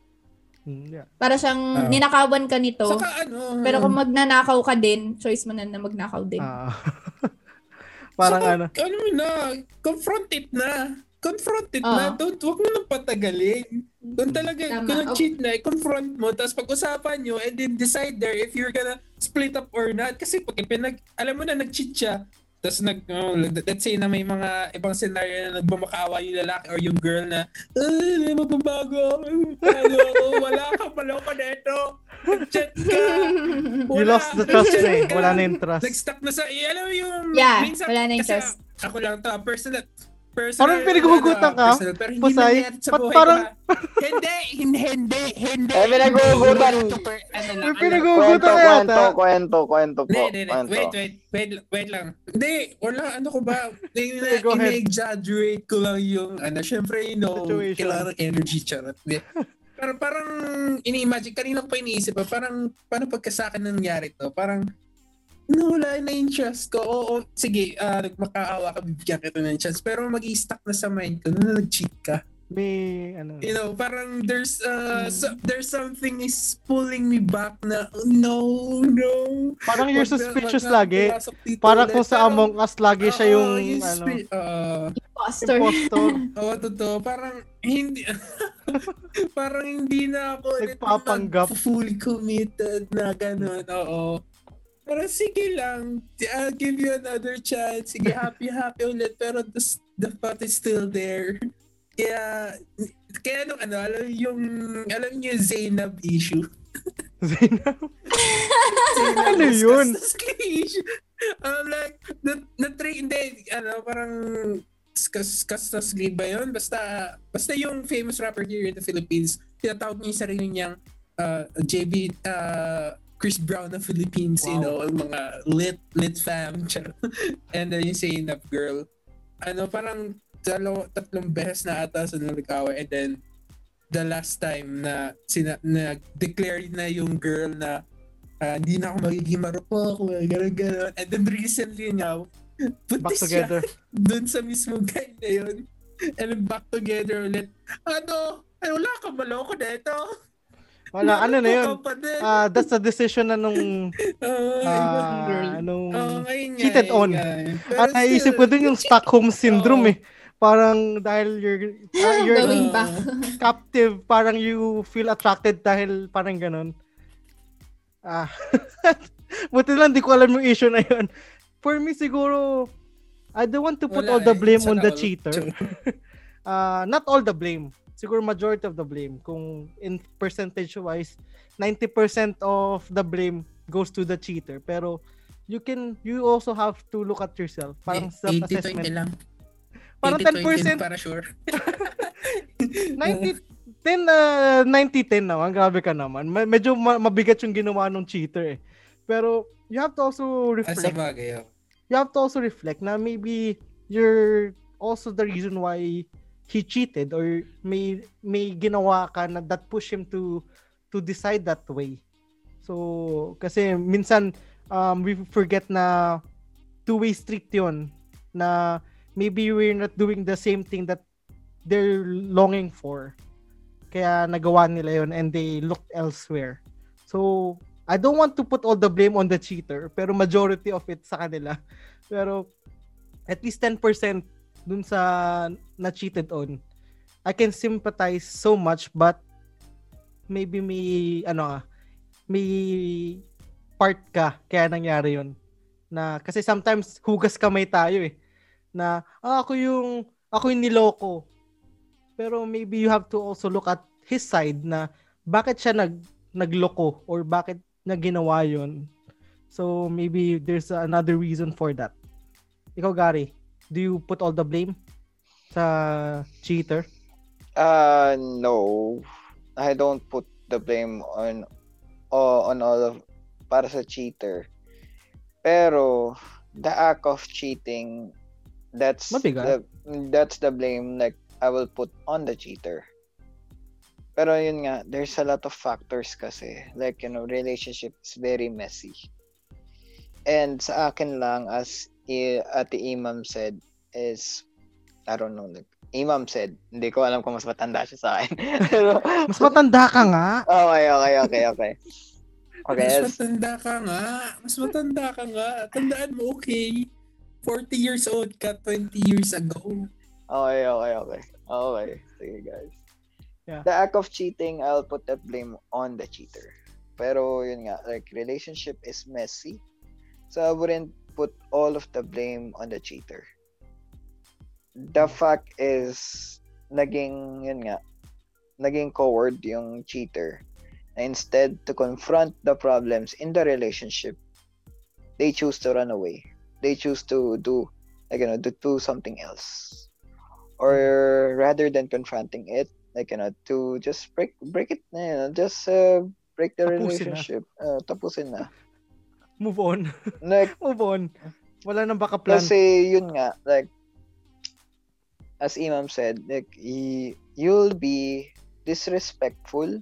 Speaker 3: Hmm, yeah.
Speaker 4: Para siyang
Speaker 2: Ah.
Speaker 4: ninakawan ka nito.
Speaker 2: Saka ano,
Speaker 4: pero kung magnanakaw ka din, choice mo na na magnakaw din.
Speaker 3: Ah. [LAUGHS] Parang
Speaker 2: saka,
Speaker 3: ano.
Speaker 2: ano na, confront it na. Confront it
Speaker 4: Oo.
Speaker 2: na. Don't, wag mo nang patagalin. Kung talaga,
Speaker 4: Tama.
Speaker 2: kung
Speaker 4: Oh.
Speaker 2: nag-cheat na, confront mo, tapos pag-usapan nyo, and then decide there if you're gonna split up or not. Kasi pag ipinag, alam mo na, nag-cheat siya, tapos nag, oh, let's say na may mga ibang scenario na nagmamakaawa yung lalaki or yung girl na, ay, may magbabago, ano, wala ka, maloko na ito, nag-chat ka.
Speaker 3: You lost the trust na eh. Wala na yung trust.
Speaker 2: Nag-stuck na sa, eh, alam mo yung,
Speaker 4: Yeah,
Speaker 2: minsan,
Speaker 4: wala na yung trust.
Speaker 2: Ako lang to, personal, personal.
Speaker 3: Parang pinaghuhugutan
Speaker 2: ano,
Speaker 3: ka,
Speaker 2: personal, pero hindi nangyari sa buhay
Speaker 3: parang-
Speaker 2: ko, [LAUGHS] hindi, hindi, hindi, hindi.
Speaker 1: Eh,
Speaker 2: per- ano lang, ano,
Speaker 1: Kwento,
Speaker 3: ka
Speaker 1: kwento,
Speaker 3: yata.
Speaker 1: kwento, kwento po.
Speaker 2: Hindi, hindi, hindi.
Speaker 1: Kwento.
Speaker 2: Wait, wait, wait, wait lang. Hindi, wala, ano ko ba?
Speaker 3: Sige, go ahead.
Speaker 2: Ina-exaggerate ko lang yung, ano, syempre, you know,
Speaker 3: Situation.
Speaker 2: kailangan ng energy, charot. Hindi. Pero parang, ini-imagine, kanina ko pa iniisip, ah, parang, paano pagka sa akin nangyari to? Parang, nawala na yung trust ko. Oo, sige, uh, nagmakaawa ka, bibigyan kita ng chance. Pero mag stuck na sa mind ko, na nag-cheat ka.
Speaker 3: May ano.
Speaker 2: You know, parang there's uh, so- there's something is pulling me back na, oh, no, no.
Speaker 3: Parang you're suspicious lagi. Parang kung sa Among Us lagi siya yung
Speaker 2: yung
Speaker 3: ano,
Speaker 2: spi- oo.
Speaker 4: Imposter.
Speaker 3: impostor. [LAUGHS]
Speaker 2: Oo, totoo. Parang hindi [LAUGHS] parang hindi na ako
Speaker 3: Nagpapanggap.
Speaker 2: nag- fully committed na ganun. Oo. Pero sige lang. I'll give you another chance. Sige, happy, happy ulit. Pero the, the thought is still there. Kaya, kaya nung ano, alam yung, alam niyo yung Zainab issue. [LAUGHS]
Speaker 3: Zainab.
Speaker 2: Zainab
Speaker 3: Ano yun?
Speaker 2: Issue. I'm like, na, na three, hindi, ano, parang, kas, kastas lead ba yun? Basta, basta yung famous rapper here in the Philippines, tinatawag niya yung sarili niyang uh, JB, uh, Chris Brown ng Philippines, you know,
Speaker 3: Wow.
Speaker 2: ang mga lit, lit fam, [LAUGHS] and then yung Zainab girl. Ano, parang, dalaw, tatlong beses na ata sa nag-away, and then, the last time na sina, nag-declare na yung girl na ah, hindi na ako magiging marupok, gano'n, gano'n. And then recently [LAUGHS]
Speaker 3: Back
Speaker 2: puntis siya [LAUGHS] dun sa mismo guy na yun. And then back together ulit. Ano? Ay, wala ka maloko na ito.
Speaker 3: Wala, ano na yun? Ah, that's a decision na nung [LAUGHS]
Speaker 2: Ah,
Speaker 3: ah, nung
Speaker 2: nga,
Speaker 3: cheated
Speaker 2: eh,
Speaker 3: on.
Speaker 2: nga eh.
Speaker 3: At naisip ko din yung Stockholm syndrome eh. Parang dahil you're, ah, [LAUGHS] you're
Speaker 4: Going back. [LAUGHS]
Speaker 3: captive, parang you feel attracted dahil parang ganun. Ah. Buti lang di ko alam yung issue na yun. For me siguro, I don't want to put
Speaker 2: Wala
Speaker 3: all the
Speaker 2: eh.
Speaker 3: blame on
Speaker 2: Sana
Speaker 3: the cheater. uh, not all the blame. Siguro majority of the blame. Kung in percentage wise, 90% of the blame goes to the cheater. Pero you can you also have to look at yourself. Parang
Speaker 2: Eh,
Speaker 3: self-assessment.
Speaker 2: 80-20 lang. [LAUGHS]
Speaker 3: Parang
Speaker 2: 80-20
Speaker 3: 10%.
Speaker 2: para sure.
Speaker 3: 90 10 na 90-10 naman. Grabe ka naman. Me- medyo ma- mabigat yung ginawa ng cheater eh. Pero you have to also
Speaker 2: Ah,
Speaker 3: reflect.
Speaker 2: bagay. oh.
Speaker 3: You have to also reflect na maybe you're also the reason why he cheated or may may ginawa ka na that push him to to decide that way. So kasi minsan um, we forget na two-way street 'yon na maybe we're not doing the same thing that they're longing for. Kaya nagawa nila yon and they looked elsewhere. So, I don't want to put all the blame on the cheater, pero majority of it sa kanila. [LAUGHS] Pero at least 10% dun sa na-cheated on. I can sympathize so much but maybe may ano ah, may part ka kaya nangyari yon na kasi sometimes hugas kamay tayo eh na ah, ako yung ako yung niloko pero maybe you have to also look at his side na bakit siya nag nagloko or bakit niya ginawa yun. So maybe there's another reason for that. Ikaw Gary, do you put all the blame sa cheater?
Speaker 1: Uh no. I don't put the blame on uh, on all of para sa cheater. Pero the act of cheating that's
Speaker 3: Mabigat.
Speaker 1: the, that's the blame like I will put on the cheater. Pero yun nga, there's a lot of factors kasi. Like, you know, relationship is very messy. And sa akin lang, as Ate Imam said, is, I don't know, like, Imam said, hindi ko alam kung mas matanda siya sa akin. [LAUGHS] Pero,
Speaker 3: Mas matanda ka nga.
Speaker 1: okay, okay, okay, okay. Okay,
Speaker 2: Mas
Speaker 1: as,
Speaker 2: matanda ka nga. Mas matanda ka nga. Tandaan mo, okay. 40 years old ka 20 years ago.
Speaker 1: okay, okay, okay. Okay, sige guys.
Speaker 3: Yeah.
Speaker 1: The act of cheating, I'll put the blame on the cheater. Pero yun nga, like, relationship is messy. So I wouldn't put all of the blame on the cheater. The fact is, naging, yun nga, naging coward yung cheater. Na instead to confront the problems in the relationship, they choose to run away. They choose to do, like, you know, to do something else. Or rather than confronting it, like, you know, to just break, break it, you know, just uh, break the
Speaker 3: Tapusin na.
Speaker 1: relationship. Uh, tapusin na.
Speaker 3: Move on. [LAUGHS]
Speaker 1: Like,
Speaker 3: Move on. Wala nang baka plan.
Speaker 1: Kasi yun nga, like, as Imam said, like, y- you'll be disrespectful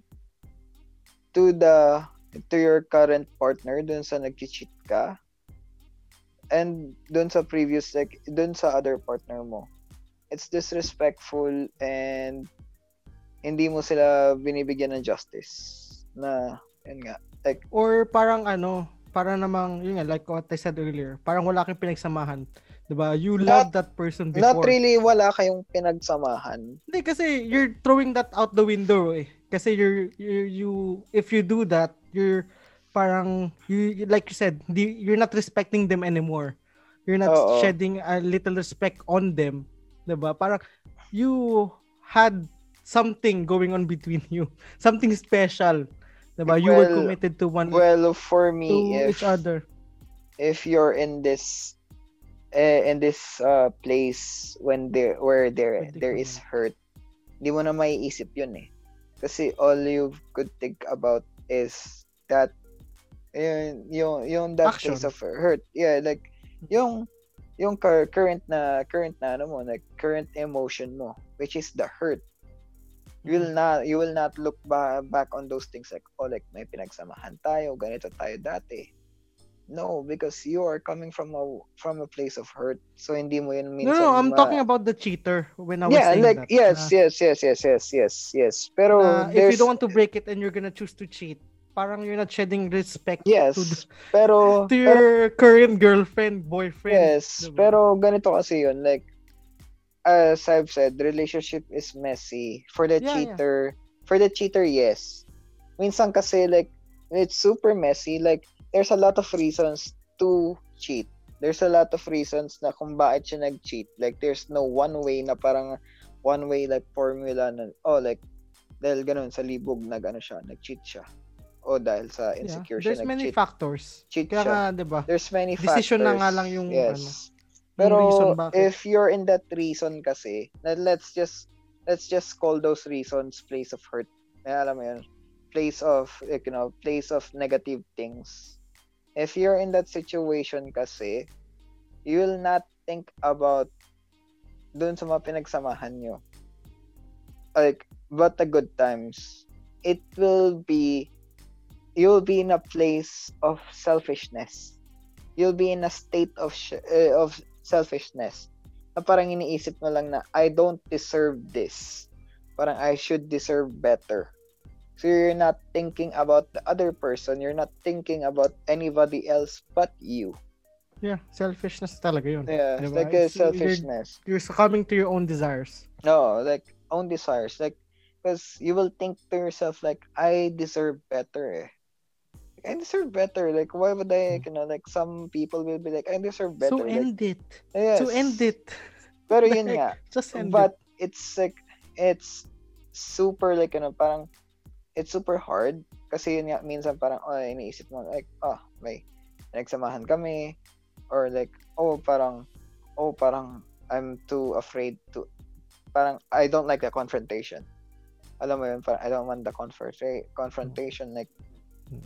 Speaker 1: to the to your current partner dun sa nag-cheat ka and dun sa previous like dun sa other partner mo it's disrespectful and hindi mo sila binibigyan ng justice na yun nga
Speaker 3: Or parang ano, para namang, yun nga, like what I said earlier, parang wala kang pinagsamahan. 'Di ba You
Speaker 1: Not-
Speaker 3: love that person before.
Speaker 1: not really wala kayong pinagsamahan
Speaker 3: Hindi kasi you're throwing that out the window eh. Kasi you're you, you if you do that, you're parang you like you said, you're not respecting them anymore. You're not
Speaker 1: Oo.
Speaker 3: shedding a little respect on them. 'Di ba? Parang you had something going on between you. [LAUGHS] Something special. 'Di ba? You were
Speaker 1: Well,
Speaker 3: committed to one
Speaker 1: well for
Speaker 3: to
Speaker 1: me if
Speaker 3: each other.
Speaker 1: if you're in this eh, in this uh, place when there where there
Speaker 3: Pwede
Speaker 1: there is hurt di mo na maiisip yun eh kasi all you could think about is that yun, yung yung that
Speaker 3: Action.
Speaker 1: place of hurt yeah like yung yung cur- current na current na ano mo like current emotion mo which is the hurt you will not you will not look ba- back on those things like oh like may pinagsamahan tayo ganito tayo dati no because you are coming from a from a place of hurt so hindi mo yun
Speaker 3: No,
Speaker 1: minsan
Speaker 3: no, I'm
Speaker 1: ma-
Speaker 3: talking about the cheater when I was
Speaker 1: yeah
Speaker 3: saying
Speaker 1: like
Speaker 3: that.
Speaker 1: yes
Speaker 3: na-
Speaker 1: yes yes yes yes yes yes pero
Speaker 3: na if you don't want to break it and you're gonna choose to cheat, parang you're not shedding respect
Speaker 1: yes
Speaker 3: to, the-
Speaker 1: pero
Speaker 3: to
Speaker 1: pero-
Speaker 3: your current girlfriend, boyfriend.
Speaker 1: Yes,
Speaker 3: diba?
Speaker 1: pero ganito kasi yun, like, as I've said, relationship is messy. For the
Speaker 3: Yeah, yeah.
Speaker 1: cheater, for the cheater, yes. Minsan kasi, like, it's super messy. Like, there's a lot of reasons to cheat. There's a lot of reasons na kung bakit siya nag-cheat. Like, there's no one way na parang one way, like, formula na, oh, like, dahil ganun, sa libog, nag, ano siya, nag-cheat siya. o dahil sa
Speaker 3: Yeah.
Speaker 1: insecure
Speaker 3: There's
Speaker 1: siya
Speaker 3: many
Speaker 1: nag-cheat.
Speaker 3: factors.
Speaker 1: cheat
Speaker 3: Kaya
Speaker 1: siya.
Speaker 3: nga, di ba?
Speaker 1: There's many
Speaker 3: Decision
Speaker 1: factors.
Speaker 3: na nga lang yung,
Speaker 1: yes.
Speaker 3: ano,
Speaker 1: Pero if you're in that reason kasi, let's just let's just call those reasons place of hurt. Eh, alam mo yun, place of like, you know, place of negative things. If you're in that situation kasi, you will not think about dun sa mga pinagsamahan nyo. Like, but the good times. It will be, you'll be in a place of selfishness. You'll be in a state of sh- uh, of selfishness. Na parang iniisip mo lang na, I don't deserve this. Parang I should deserve better. So you're not thinking about the other person. You're not thinking about anybody else but you.
Speaker 3: Yeah, selfishness talaga yun.
Speaker 1: Yeah,
Speaker 3: Diba?
Speaker 1: like a
Speaker 3: It's- you're-
Speaker 1: selfishness.
Speaker 3: You're succumbing to your own desires.
Speaker 1: No, like own desires. Like, because you will think to yourself like, I deserve better. Eh. I deserve better. Like, why would I? You know, like some people will be like, I deserve better.
Speaker 3: So
Speaker 1: like,
Speaker 3: end it.
Speaker 1: yes.
Speaker 3: So end it. [LAUGHS]
Speaker 1: Pero yun nga.
Speaker 3: Just end
Speaker 1: But
Speaker 3: it.
Speaker 1: it's like, it's super like, ano, parang, it's super hard. Kasi yun nga, minsan parang, oh, iniisip mo, like, oh, may, nagsamahan kami. Or like, oh, parang, oh, parang, I'm too afraid to, parang, I don't like the confrontation. Alam mo yun, parang, I don't want the confronta- confrontation. Like,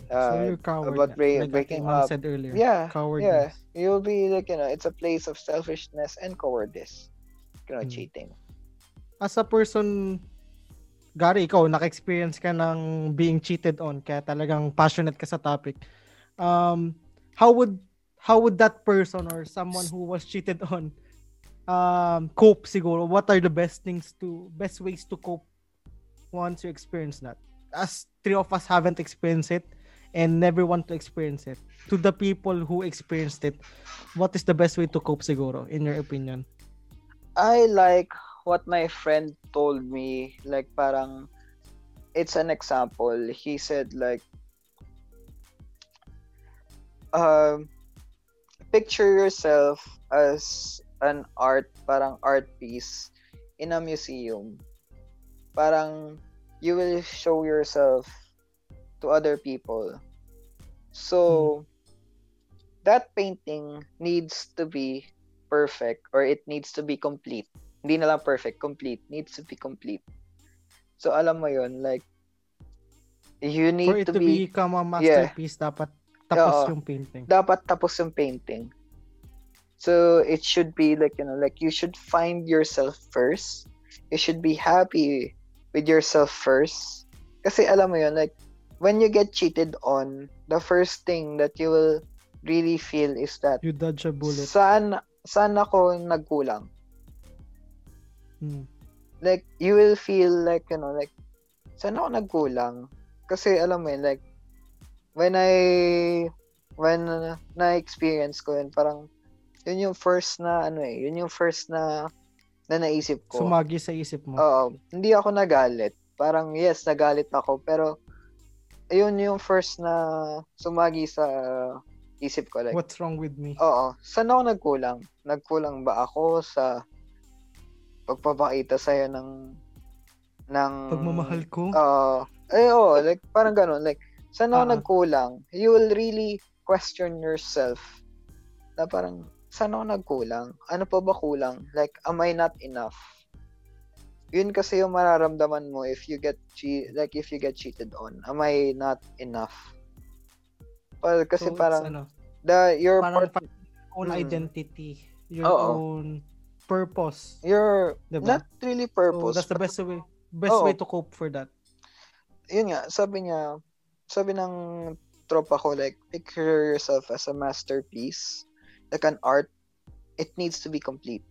Speaker 3: so
Speaker 1: uh,
Speaker 3: you're coward.
Speaker 1: about break-
Speaker 3: like
Speaker 1: breaking up.
Speaker 3: said earlier.
Speaker 1: yeah,
Speaker 3: Cowardness.
Speaker 1: yeah, you'll be like, you know, it's a place of selfishness and cowardice. You know,
Speaker 3: Hmm.
Speaker 1: cheating.
Speaker 3: As a person, Gary, ikaw, naka-experience ka ng being cheated on, kaya talagang passionate ka sa topic. Um, how would how would that person or someone who was cheated on um, cope siguro? What are the best things to, best ways to cope once you experience that? As three of us haven't experienced it and never want to experience it. To the people who experienced it, what is the best way to cope siguro, in your opinion?
Speaker 1: I like what my friend told me. Like, parang, it's an example. He said, like, um, picture yourself as an art, parang art piece in a museum. Parang, you will show yourself to other people. So, that painting needs to be perfect or it needs to be complete. Hindi na lang perfect, complete. Needs to be complete. So alam mo yun, like you need
Speaker 3: For it
Speaker 1: to,
Speaker 3: to,
Speaker 1: be,
Speaker 3: become a masterpiece, dapat tapos
Speaker 1: Oo.
Speaker 3: yung painting.
Speaker 1: dapat tapos yung painting. So it should be like, you know, like you should find yourself first. You should be happy with yourself first. Kasi alam mo yun, like when you get cheated on, the first thing that you will really feel is that
Speaker 3: You dodge a bullet.
Speaker 1: saan saan ako nagkulang?
Speaker 3: Hmm.
Speaker 1: like you will feel like you know like saan ako nagkulang kasi alam mo yun like when I when uh, na experience ko yun parang yun yung first na ano eh yun yung first na na naisip ko
Speaker 3: Sumagi sa isip mo.
Speaker 1: Oo, hindi ako nagalit parang yes nagalit ako pero ayun yung first na sumagi sa isip ko like
Speaker 3: What's wrong with me?
Speaker 1: Oo. Saan ako nagkulang? Nagkulang ba ako sa pagpapakita sa'yo ng ng
Speaker 3: Pagmamahal ko?
Speaker 1: Oo. eh, oo. Like, parang ganun. Like, saan ako
Speaker 3: Ah.
Speaker 1: nagkulang? You will really question yourself na parang, saan ako nagkulang? Ano pa ba kulang? Like, am I not enough? Yun kasi yung mararamdaman mo if you get che- like if you get cheated on. Am I not enough? Well, kasi
Speaker 3: So,
Speaker 1: parang
Speaker 3: ano,
Speaker 1: the your
Speaker 3: parang
Speaker 1: part,
Speaker 3: pa- own
Speaker 1: Mm.
Speaker 3: identity, your
Speaker 1: Oo.
Speaker 3: own purpose.
Speaker 1: your
Speaker 3: Diba?
Speaker 1: not really
Speaker 3: So
Speaker 1: purpose.
Speaker 3: that's the best way best
Speaker 1: Oo.
Speaker 3: way to cope for that.
Speaker 1: yun nga, sabi niya, sabi ng tropa ko, like, picture yourself as a masterpiece, like an art, it needs to be complete.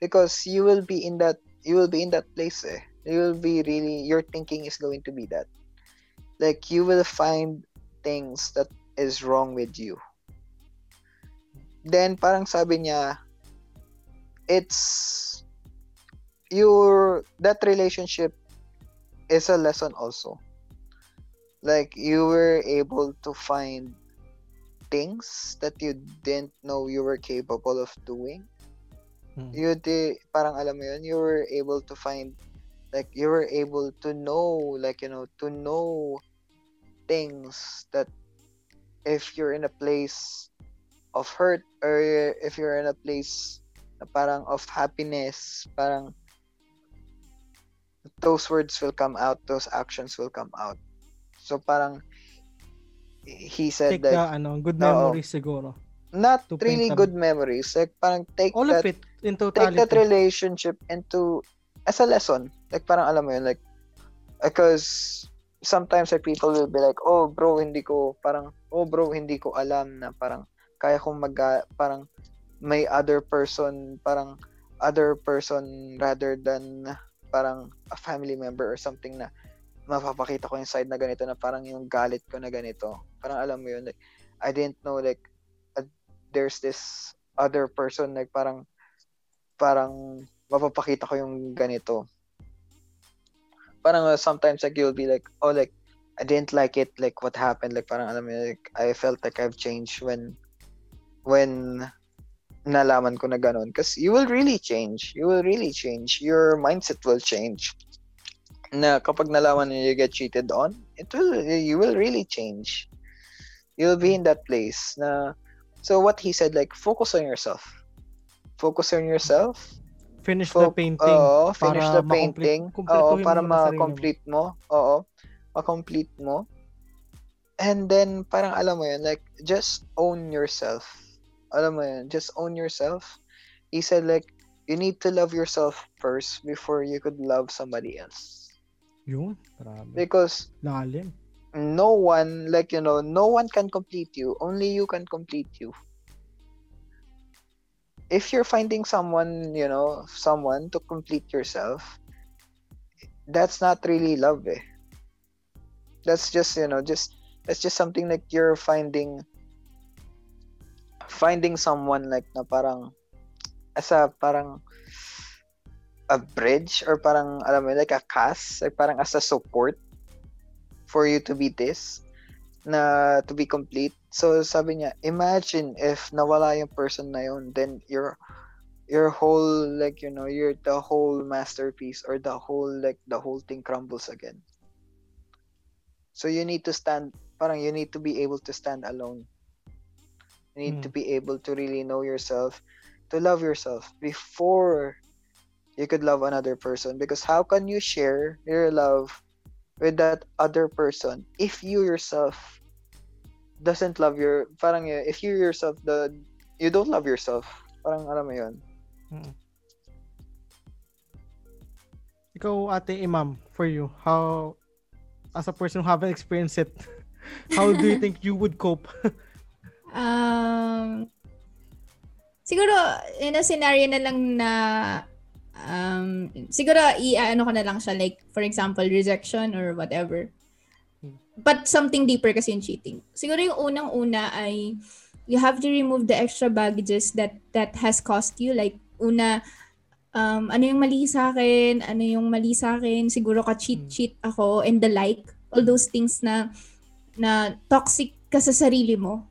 Speaker 1: Because you will be in that, you will be in that place eh. You will be really, your thinking is going to be that. Like, you will find things that is wrong with you. Then, parang sabi niya, it's, your, that relationship is a lesson also. Like you were able to find things that you didn't know you were capable of doing.
Speaker 3: Hmm.
Speaker 1: You did, parang alam mo yun, you were able to find, like you were able to know, like you know, to know things that if you're in a place of hurt or if you're in a place na parang of happiness, parang those words will come out, those actions will come out. So parang he said
Speaker 3: Take the,
Speaker 1: that
Speaker 3: ano, good
Speaker 1: Oo.
Speaker 3: memories siguro.
Speaker 1: not really good memories. Like parang take
Speaker 3: All
Speaker 1: that
Speaker 3: of it in
Speaker 1: take
Speaker 3: totality.
Speaker 1: that relationship into as a lesson. Like parang alam mo yun, like because sometimes like people will be like, "Oh, bro, hindi ko parang oh, bro, hindi ko alam na parang kaya kong mag parang may other person, parang other person rather than parang a family member or something na mapapakita ko yung side na ganito na parang yung galit ko na ganito. Parang alam mo yun, like, I didn't know like uh, there's this other person like parang parang mapapakita ko yung ganito. Parang uh, sometimes like you'll be like, oh like I didn't like it like what happened? Like parang alam mo like I felt like I've changed when when nalaman ko na ganun. Because you will really change. You will really change. Your mindset will change. Na kapag nalaman niyo you get cheated on it will you will really change. You'll be in that place na so what he said like focus on yourself focus on yourself
Speaker 3: Finish the painting.
Speaker 1: Oo, finish the painting. Oo, para
Speaker 3: sarili mo.
Speaker 1: ma-complete mo. Oo, ma-complete mo. And then, parang alam mo yun, like, just own yourself. Alam mo yun, just own yourself. He said, like, you need to love yourself first before you could love somebody else.
Speaker 3: Yun. Grabe.
Speaker 1: Because
Speaker 3: Lalim.
Speaker 1: no one, like, you know, no one can complete you. Only you can complete you. If you're finding someone, you know, someone to complete yourself, that's not really love, eh. That's just, you know, just, that's just something like you're finding, finding someone like na parang, as a, parang, a bridge or parang, alam mo, like a cast, like parang as a support for you to be this na to be complete. So sabi niya, imagine if nawala yung person na yun, then your your whole like you know, your the whole masterpiece or the whole like the whole thing crumbles again. So you need to stand parang you need to be able to stand alone. You need to hmm. be able to really know yourself, to love yourself before you could love another person because how can you share your love with that other person if you yourself doesn't love your parang yun, if you yourself the you don't love yourself parang alam mo yun
Speaker 3: Ikaw, ate Imam, for you, how, as a person who haven't experienced it, [LAUGHS] how do you think you would cope? [LAUGHS]
Speaker 4: Um, siguro, in a scenario na lang na, um, siguro, i-ano ko na lang siya, like, for example, rejection or whatever. But something deeper kasi yung cheating. Siguro yung unang-una ay, you have to remove the extra baggages that that has cost you. Like, una, um, ano yung mali sa akin, ano yung mali sa akin, siguro ka-cheat-cheat ako, and the like. All those things na, na toxic ka sa sarili mo.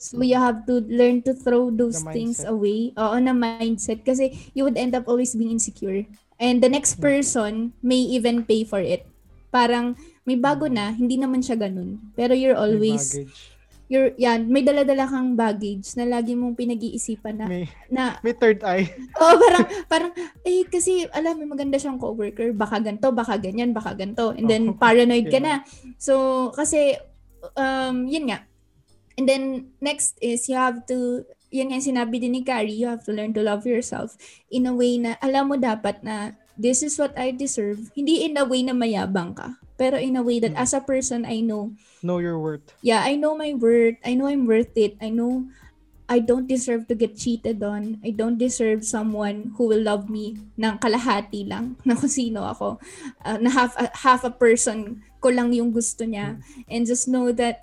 Speaker 4: So you have to learn to throw those things away. Oo, na mindset. Kasi you would end up always being insecure. And the next person may even pay for it. Parang may bago na, hindi naman siya ganun. Pero you're always,
Speaker 3: baggage.
Speaker 4: you're, yan, may dala-dala kang baggage na lagi mong pinag-iisipan na,
Speaker 3: May,
Speaker 4: na [LAUGHS]
Speaker 3: may third eye. [LAUGHS]
Speaker 4: Oo, parang, parang, eh, kasi, alam, may maganda siyang coworker, baka ganto, baka ganyan, baka ganto. And then,
Speaker 3: Oo. [LAUGHS]
Speaker 4: paranoid ka
Speaker 3: Diba?
Speaker 4: na. So, kasi, um, yun nga. And then, next is, you have to, yun nga yung sinabi din ni Carrie, you have to learn to love yourself in a way na, alam mo dapat na, this is what I deserve. Hindi in a way na mayabang ka. Pero in a way that,
Speaker 3: Mm.
Speaker 4: as a person, I know,
Speaker 3: Know your worth.
Speaker 4: yeah, I know my worth. I know I'm worth it. I know I don't deserve to get cheated on. I don't deserve someone who will love me ng kalahati lang [LAUGHS] na kung sino ako. Uh, na half a, half a person ko lang yung gusto niya. And just know that,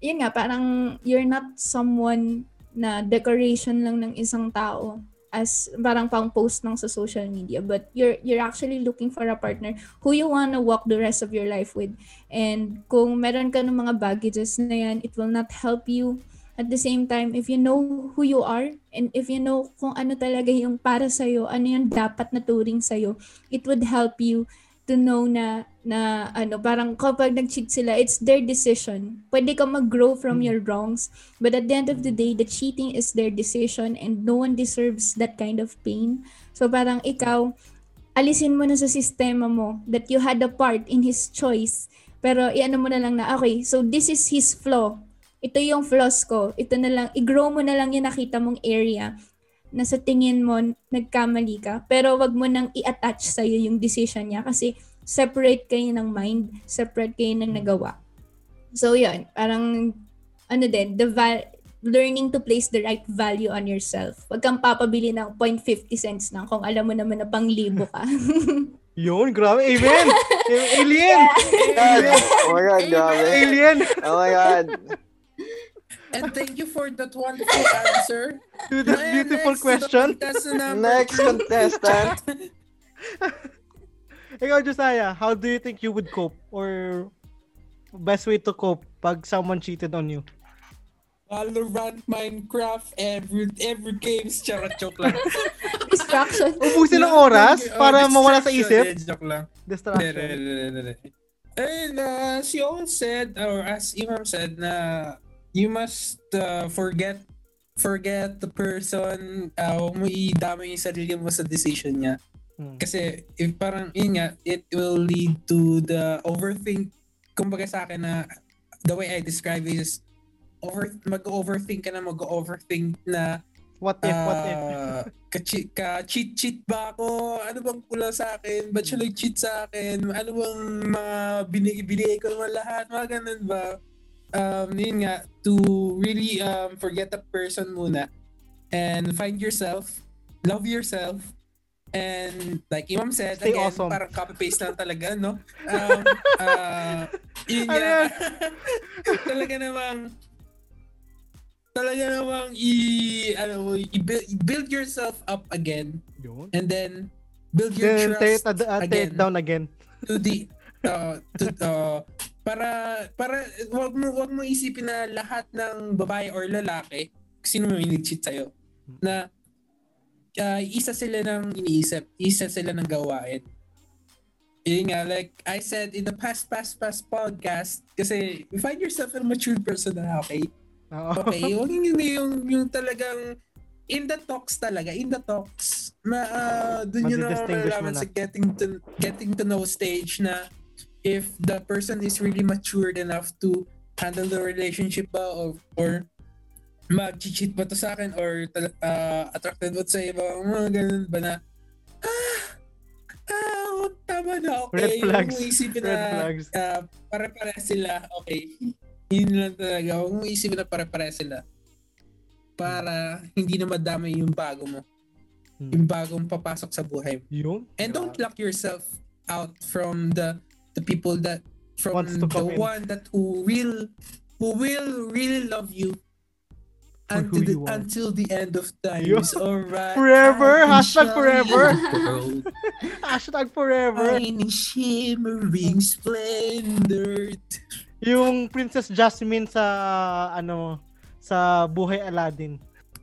Speaker 4: yun nga, parang you're not someone na decoration lang ng isang tao as parang pang post ng sa social media but you're you're actually looking for a partner who you wanna walk the rest of your life with And kung meron ka ng mga baggages na yan, it will not help you. At the same time, if you know who you are, and if you know kung ano talaga yung para sa'yo, ano yung dapat na turing sa'yo, it would help you to know na na ano parang kapag nag-cheat sila it's their decision. Pwede ka mag-grow from your wrongs but at the end of the day the cheating is their decision and no one deserves that kind of pain. So parang ikaw alisin mo na sa sistema mo that you had a part in his choice pero iano mo na lang na okay so this is his flaw. Ito yung flaws ko. Ito na lang i-grow mo na lang yung nakita mong area na sa tingin mo nagkamali ka pero wag mo nang i-attach sa yung decision niya kasi separate kayo ng mind, separate kayo ng nagawa. So yun, parang ano din, the val- learning to place the right value on yourself. Wag kang papabili ng 0.50 cents lang kung alam mo naman na pang libo ka. [LAUGHS]
Speaker 3: Yun, grabe. Amen! Alien! [LAUGHS]
Speaker 1: Oh my God, grabe.
Speaker 3: Alien!
Speaker 1: Oh my God.
Speaker 2: And thank you for that wonderful answer. [LAUGHS]
Speaker 3: To that beautiful
Speaker 2: next,
Speaker 3: question.
Speaker 1: Next contestant.
Speaker 3: Ikaw, Josiah, how do you think you would cope? Or best way to cope pag someone cheated on you?
Speaker 2: Valorant, Minecraft, every every games, charot joke lang. [LAUGHS]
Speaker 4: Distraction.
Speaker 3: Ubusin ng oras
Speaker 2: Oh,
Speaker 3: para mawala sa isip?
Speaker 2: Eh, joke lang.
Speaker 3: Distraction.
Speaker 2: hindi, hindi, hindi. And uh, as you all said, or as Imam said, na you must uh, forget forget the person, uh, huwag mo idamay yung sarili mo sa decision niya.
Speaker 3: Hmm.
Speaker 2: Kasi if parang yun nga, it will lead to the overthink. Kumbaga sa akin na the way I describe it is over mag-overthink ka na mag-overthink na
Speaker 3: What if, what if?
Speaker 2: ah, [LAUGHS] ka-cheat, ka-cheat-cheat ba ako? Ano bang kulang sa akin? Ba't siya nag-cheat sa akin? Ano bang mga binigay ko naman lahat? Mga ganun ba? Um, yun nga, to really um, forget the person muna and find yourself, love yourself, and like Imam said,
Speaker 3: Stay
Speaker 2: again,
Speaker 3: awesome.
Speaker 2: parang copy-paste lang talaga, no? Um, uh, yun
Speaker 3: Ano
Speaker 2: nga,
Speaker 3: yan? [LAUGHS]
Speaker 2: talaga namang talaga namang i ano i-build, build yourself up again
Speaker 3: Yun.
Speaker 2: and then build your
Speaker 3: Then tear it,
Speaker 2: trust
Speaker 3: uh, tear
Speaker 2: again
Speaker 3: it down again.
Speaker 2: to the uh, to uh, para para wag mo wag mo isipin na lahat ng babae or lalaki sino mo cheat sa'yo na uh, isa sila ng iniisip isa sila ng gawain yun nga, like I said in the past, past, past podcast, kasi you find yourself a mature person na, okay?
Speaker 3: Oo.
Speaker 2: Okay, huwag yung, yung, yung talagang in the talks talaga, in the talks, na uh, dun yun na malalaman sa getting to, getting to know stage na if the person is really matured enough to handle the relationship ba or, or mag-cheat ba to sa akin or uh, attracted ba to sa iba, mga ganun ba na ah, ah, tama na, okay.
Speaker 3: Red flags.
Speaker 2: Isipin
Speaker 3: Red
Speaker 2: na
Speaker 3: flags.
Speaker 2: uh, pare-pare sila, okay. [LAUGHS] Yun lang talaga. Huwag mo isipin na pare-pare sila. Para hindi na madamay yung bago mo.
Speaker 3: Hmm.
Speaker 2: Yung bagong papasok sa buhay mo.
Speaker 3: Yun.
Speaker 2: And don't lock yourself out from the the people that from the
Speaker 3: in.
Speaker 2: one that who will who will really love you until
Speaker 3: who
Speaker 2: the,
Speaker 3: you are.
Speaker 2: until the end of time.
Speaker 3: Yo.
Speaker 2: Alright.
Speaker 3: Forever. [LAUGHS] Hashtag forever. Hashtag forever.
Speaker 2: Shining, shimmering splendor.
Speaker 3: Yung Princess Jasmine sa ano sa Buhay Aladdin.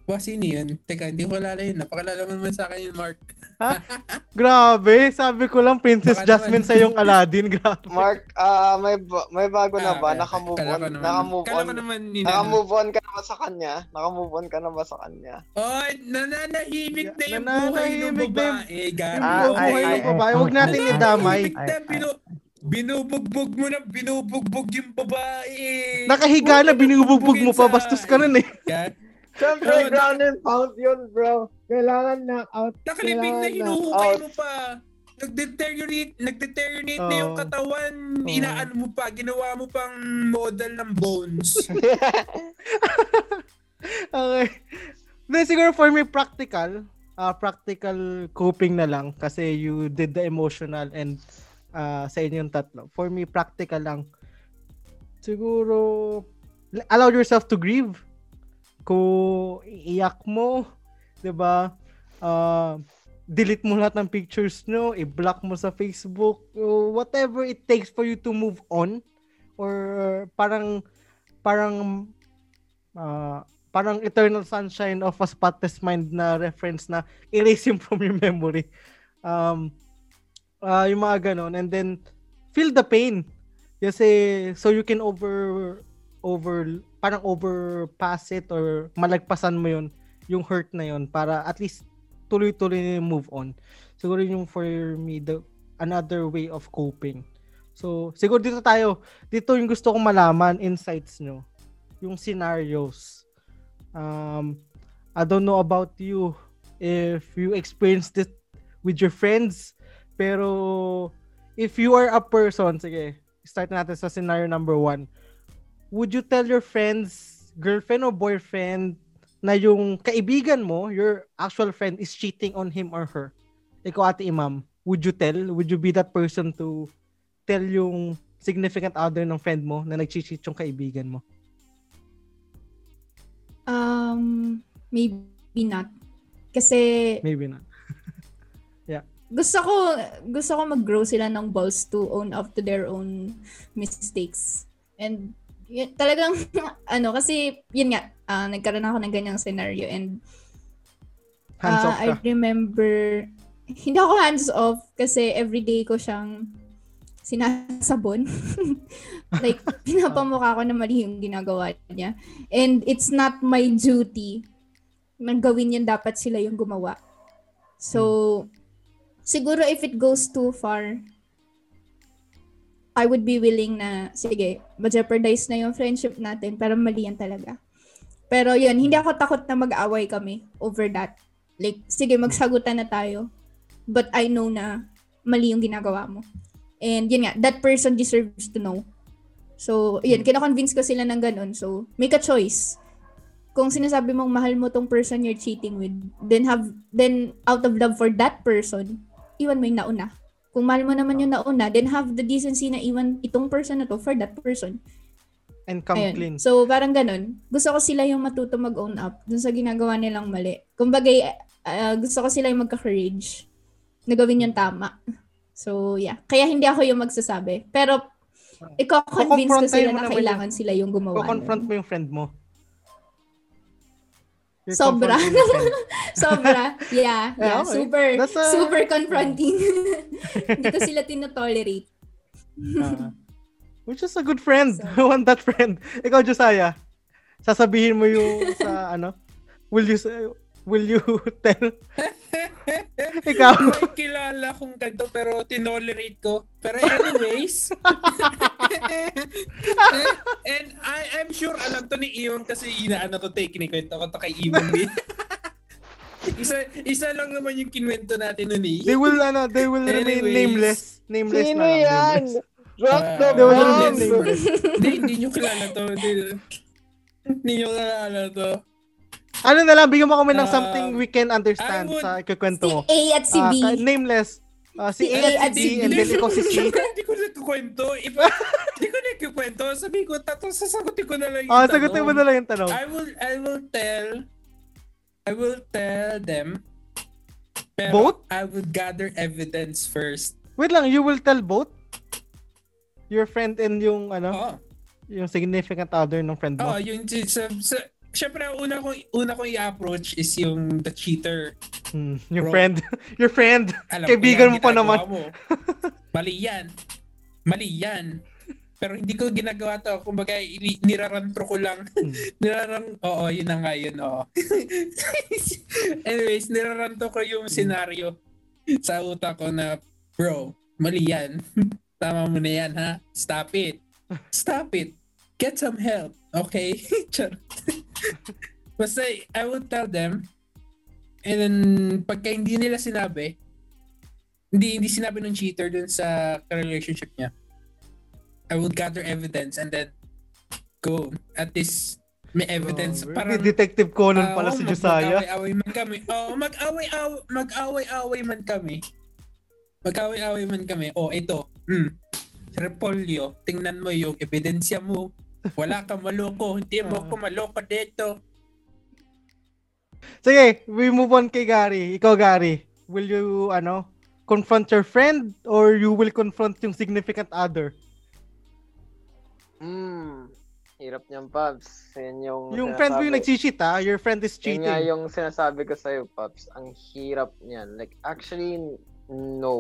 Speaker 2: Ba, sino yun? Teka, hindi ko alala yun. Napakalala mo naman sa akin yun, Mark. [LAUGHS]
Speaker 3: Grabe, sabi ko lang Princess
Speaker 2: Baka
Speaker 3: Jasmine
Speaker 2: naman.
Speaker 3: sa yung Aladdin. [LAUGHS] Grabe.
Speaker 1: Mark, ah may ba- may bago na ba?
Speaker 2: Ah,
Speaker 1: Naka-move
Speaker 2: kala
Speaker 1: on.
Speaker 2: naman-
Speaker 1: Naka-move
Speaker 2: kala
Speaker 1: on.
Speaker 2: ko naman yun.
Speaker 1: Naka-move on ka na ba sa kanya? Naka-move on ka na ba sa kanya?
Speaker 2: Oh, nananahimik na yung
Speaker 3: Nananahimik
Speaker 2: buhay ng
Speaker 3: na yung-
Speaker 2: babae.
Speaker 3: Yung
Speaker 1: Ah,
Speaker 3: buhay
Speaker 1: ay,
Speaker 3: ng
Speaker 1: ay,
Speaker 3: babae, huwag natin idamay.
Speaker 2: na, binu- binubugbog mo na, binubugbog yung babae.
Speaker 3: Nakahiga na, binubugbog mo pa, bastos ka nun eh.
Speaker 2: Yan.
Speaker 1: Siyempre,
Speaker 2: Oh,
Speaker 1: ground and pound yun, bro. Kailangan knock-out.
Speaker 2: Nakalibing na hinuhukay mo pa. Nag-deteriorate, nag-deteriorate na yung
Speaker 3: Oo.
Speaker 2: katawan. Inaano mo pa, ginawa mo pang model ng bones. [LAUGHS] [LAUGHS]
Speaker 3: Okay. Then siguro for me, practical. ah practical coping na lang kasi you did the emotional and ah sa inyong tatlo. For me, practical lang. Siguro, allow yourself to grieve. Kung iiyak mo, 'di ba? Ah, delete mo lahat ng pictures nyo, i-block mo sa Facebook, whatever it takes for you to move on or parang parang ah, parang eternal sunshine of a spotless mind na reference na erase him from your memory. Um, Ah, yung mga ganon. And then, feel the pain. Kasi, so you can over, over, parang overpass it or malagpasan mo yun, yung hurt na yun, para at least tuloy-tuloy na move on. Siguro yung for me, the, another way of coping. So, siguro dito tayo, dito yung gusto kong malaman, insights nyo. Yung scenarios. Um, I don't know about you, if you experienced it with your friends, pero if you are a person, sige, start natin sa scenario number one. Would you tell your friends, girlfriend or boyfriend, na yung kaibigan mo, your actual friend, is cheating on him or her? Ikaw, ate imam, would you tell? Would you be that person to tell yung significant other ng friend mo na nag-cheat yung kaibigan mo?
Speaker 4: Um, maybe not. Kasi
Speaker 3: Maybe not. [LAUGHS]
Speaker 4: gusto ko gusto ko mag-grow sila ng balls to own up to their own mistakes. And yun, talagang [LAUGHS] ano kasi yun nga ah, nagkaroon ako ng ganyang scenario and
Speaker 3: Hands
Speaker 4: ah,
Speaker 3: off
Speaker 4: I
Speaker 3: ka.
Speaker 4: remember hindi ako hands off kasi everyday ko siyang sinasabon. [LAUGHS] like, [LAUGHS] pinapamukha ko na mali yung ginagawa niya. And it's not my duty na gawin yun dapat sila yung gumawa. So, siguro if it goes too far, I would be willing na, sige, ma-jeopardize na yung friendship natin, pero mali yan talaga. Pero yun, hindi ako takot na mag-away kami over that. Like, sige, magsagutan na tayo. But I know na mali yung ginagawa mo. And yun nga, that person deserves to know. So, yun, kina-convince ko sila ng ganun. So, make a choice. Kung sinasabi mong mahal mo tong person you're cheating with, then have, then out of love for that person, iwan mo yung nauna. Kung mahal mo naman yung nauna, then have the decency na iwan itong person na to for that person.
Speaker 3: And come
Speaker 4: Ayun.
Speaker 3: clean.
Speaker 4: So, parang ganun. Gusto ko sila yung matuto mag-own up dun sa ginagawa nilang mali. Kumbaga, uh, gusto ko sila yung magka-courage na gawin yung tama. So, yeah. Kaya hindi ako yung magsasabi. Pero, iko-convince ko sila na kailangan sila yung gumawa.
Speaker 3: Ko-confront
Speaker 4: nun.
Speaker 3: mo yung friend mo. You're
Speaker 4: Sobra. [LAUGHS] Sobra. Yeah.
Speaker 3: Yeah, [LAUGHS]
Speaker 4: yeah.
Speaker 3: okay.
Speaker 4: Super,
Speaker 3: That's a-
Speaker 4: super confronting. [LAUGHS] hindi ko sila tinotolerate.
Speaker 3: Ah. which is a good friend.
Speaker 4: So-
Speaker 3: I want that friend. Ikaw, Josiah, sasabihin mo yung sa ano? Will you say, will you [LAUGHS] tell? [LAUGHS] Ikaw.
Speaker 2: May kilala kong ganito pero tinolerate ko. Pero anyways. [LAUGHS] and I, I'm sure alam to ni Iwan kasi inaano to take kwento ko to kay Iwan din. isa, isa lang naman yung kinwento natin nun eh.
Speaker 3: They will, ano, they will remain
Speaker 2: Anyways.
Speaker 3: nameless. Nameless
Speaker 1: Sino
Speaker 3: na lang.
Speaker 1: yan?
Speaker 3: nameless.
Speaker 1: Drop
Speaker 2: Ah,
Speaker 1: the
Speaker 3: They will
Speaker 1: bomb!
Speaker 3: remain nameless.
Speaker 2: Hindi, hindi nyo kilala to. Hindi nyo kilala to.
Speaker 3: Ano na lang, bigyan mo kami ng
Speaker 2: Ah,
Speaker 3: something we can understand
Speaker 2: would-
Speaker 3: sa kikwento
Speaker 4: Si
Speaker 3: mo.
Speaker 4: A at si
Speaker 3: Ah,
Speaker 4: B.
Speaker 3: ka- nameless. Ah, si
Speaker 4: Si
Speaker 3: A
Speaker 4: A
Speaker 3: at
Speaker 4: at
Speaker 3: si
Speaker 4: si
Speaker 3: B,
Speaker 4: B.
Speaker 3: and then ikaw si C. [LAUGHS]
Speaker 2: Hindi ko nagkukwento. Hindi ko nagkukwento. Sabi ko, tato, sasagutin ko na lang yung
Speaker 3: Ah,
Speaker 2: tanong.
Speaker 3: sagutin mo na lang yung tanong.
Speaker 2: I will, I will tell, I will tell them. Pero
Speaker 3: Both?
Speaker 2: I would gather evidence first.
Speaker 3: Wait lang, you will tell both? Your friend and yung, ano,
Speaker 2: Oo.
Speaker 3: yung significant other ng friend mo?
Speaker 2: Oo, yung, sa, sa, syempre, ang una kong, una kong i-approach is yung the cheater.
Speaker 3: Hmm, yung
Speaker 2: Bro.
Speaker 3: friend. [LAUGHS] your friend.
Speaker 2: Alam
Speaker 3: Kaibigan mo pa naman.
Speaker 2: Mo. Mali yan. Mali yan. Pero hindi ko ginagawa to. Kumbaga, nirarantro ko lang.
Speaker 3: Hmm. [LAUGHS]
Speaker 2: Nirarang, oo, yun na nga yun, oo. [LAUGHS] Anyways, niraranto ko yung scenario sa utak ko na, bro, mali yan. Tama mo na yan, ha? Stop it. Stop it. Get some help. Okay? [LAUGHS] Basta, I would tell them, and then, pagka hindi nila sinabi, hindi hindi sinabi ng cheater dun sa relationship niya, I would gather evidence and then go. At least, may evidence.
Speaker 3: Oh,
Speaker 2: parang,
Speaker 3: Detective Conan
Speaker 2: Ah,
Speaker 3: pala
Speaker 2: oo,
Speaker 3: si Josiah.
Speaker 2: Mag-away-away man kami. Oo, mag-away-away, mag-away-away man kami. Mag-away-away man kami. Oh, ito. Hmm. Repolyo, tingnan mo yung ebidensya mo. Wala ka maloko. Hindi mo
Speaker 3: Ah.
Speaker 2: ako maloko dito.
Speaker 3: Sige, we move on kay Gary. Ikaw, Gary. Will you, ano, confront your friend or you will confront yung significant other?
Speaker 1: Hmm. Hirap niyan, Pops. Yan yung
Speaker 3: Yung friend mo yung nag-cheat, ah. Your friend is
Speaker 1: Yun nga
Speaker 3: cheating.
Speaker 1: yung sinasabi ko sa'yo, Pops. Ang hirap niyan. Like, actually, no.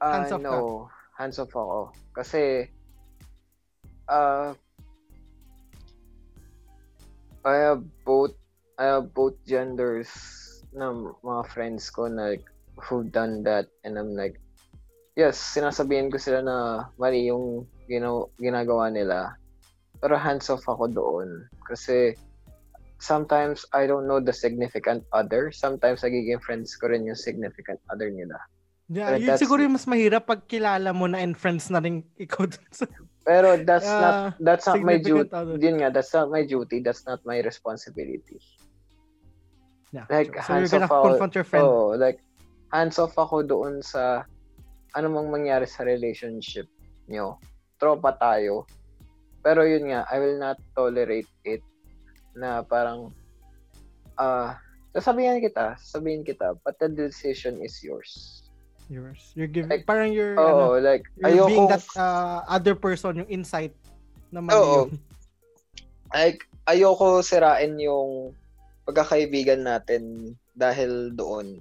Speaker 1: Ah,
Speaker 3: Hands off ka.
Speaker 1: no. Hands off ako. Kasi, uh, I have both, I have both genders na mga friends ko na like, who done that and I'm like, yes, sinasabihin ko sila na mali yung ginaw, ginagawa nila. Pero hands off ako doon. Kasi, sometimes I don't know the significant other. Sometimes nagiging friends ko rin yung significant other nila.
Speaker 3: Yeah,
Speaker 1: But
Speaker 3: yun siguro yung mas mahirap pag kilala mo na and friends na rin ikaw dun sa
Speaker 1: Pero that's
Speaker 3: Ah,
Speaker 1: not that's not my duty.
Speaker 3: other.
Speaker 1: Yun nga, that's not my duty. That's not my responsibility.
Speaker 3: Yeah,
Speaker 1: Like,
Speaker 3: so
Speaker 1: hands off ako-
Speaker 3: confront your friend.
Speaker 1: Oh, like hands off ako doon sa ano mang mangyari sa relationship nyo. Tropa tayo. Pero yun nga, I will not tolerate it na parang ah sasabihin kita, sasabihin kita, but the decision is yours.
Speaker 3: Yours. You're giving,
Speaker 1: Like,
Speaker 3: parang you're, ano,
Speaker 1: Oh, like
Speaker 3: you're being
Speaker 1: ayoko
Speaker 3: that uh, other person, yung insight na mali
Speaker 1: Oo.
Speaker 3: yun.
Speaker 1: like ayoko sirain yung pagkakaibigan natin dahil doon.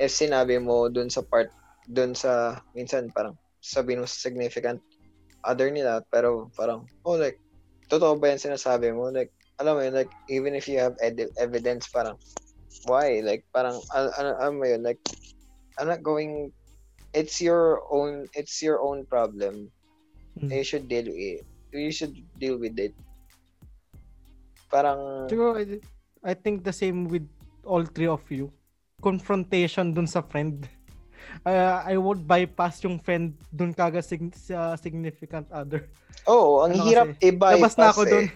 Speaker 1: If sinabi mo doon sa part doon sa minsan parang sabi mo sa significant other nila pero parang oh like totoo ba yan sinasabi mo like alam mo yun like even if you have ed- evidence parang why like parang al- ano alam mo yun like I'm not going it's your own it's your own problem
Speaker 3: Hmm.
Speaker 1: you should deal with it you should deal with it parang
Speaker 3: Siguro, I, I think the same with all three of you. Confrontation dun sa friend. Uh, [LAUGHS] I would bypass yung friend dun kaga sig- sa significant other.
Speaker 1: Oo, ang
Speaker 3: Ano
Speaker 1: hirap
Speaker 3: kasi,
Speaker 1: i-bypass
Speaker 3: Labas na ako
Speaker 1: eh.
Speaker 3: dun.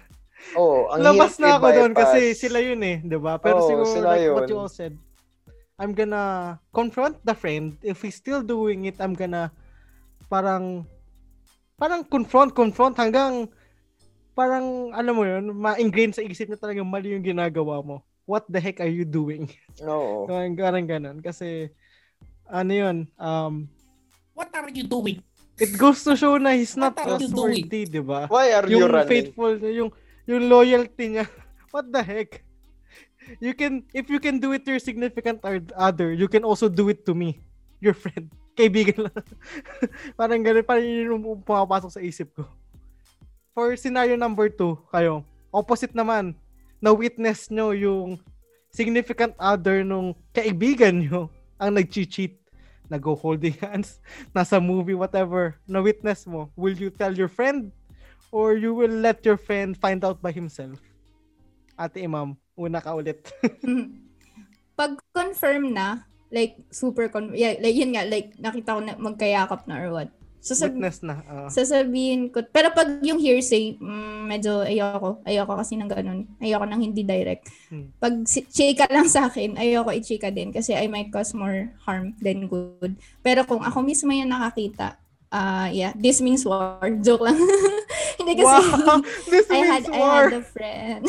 Speaker 1: Oo, ang
Speaker 3: Labas na ako
Speaker 1: i-bypass.
Speaker 3: kasi sila yun eh, 'di ba? Pero
Speaker 1: Oo,
Speaker 3: siguro
Speaker 1: sila
Speaker 3: like what
Speaker 1: yun.
Speaker 3: you all said, I'm gonna confront the friend. If he's still doing it, I'm gonna parang parang confront, confront hanggang parang alam mo yun, ma-ingrain sa isip niya talaga mali yung ginagawa mo. What the heck are you doing?
Speaker 1: Oo. [LAUGHS]
Speaker 3: Parang ganun ganun. Kasi ano yun, um,
Speaker 2: What are you doing?
Speaker 3: it goes to show na he's not
Speaker 2: you
Speaker 3: trustworthy, di ba?
Speaker 1: Why are you
Speaker 3: yung
Speaker 1: running?
Speaker 3: faithful, yung yung loyalty niya. [LAUGHS] What the heck? You can if you can do it to your significant other, you can also do it to me, your friend. [LAUGHS] Kaibigan lang. [LAUGHS] parang ganun, parang yun yung pumapasok sa isip ko. For scenario number two, kayo, opposite naman, na-witness nyo yung significant other nung kaibigan nyo [LAUGHS] ang nag-cheat, nag-go holding hands, nasa movie, whatever, na-witness mo, will you tell your friend or you will let your friend find out by himself? Ate Imam, una ka ulit. [LAUGHS]
Speaker 4: Pag confirm na, like super con yeah, like yun nga like nakita ko na magkayakap na or what. Sasab-
Speaker 3: Witness na. ah.
Speaker 4: sasabihin ko. Pero pag yung hearsay, mm, medyo ayoko. Ayoko kasi ng ganun. Ayoko nang hindi direct.
Speaker 3: Hmm.
Speaker 4: Pag si- chika lang sa akin, ayoko i-chika din kasi I might cause more harm than good. Pero kung ako mismo yung nakakita, ah yeah, this means war. [LAUGHS] Joke lang. [LAUGHS] hindi kasi
Speaker 3: wow! This
Speaker 4: I had I
Speaker 3: war!
Speaker 4: had a friend.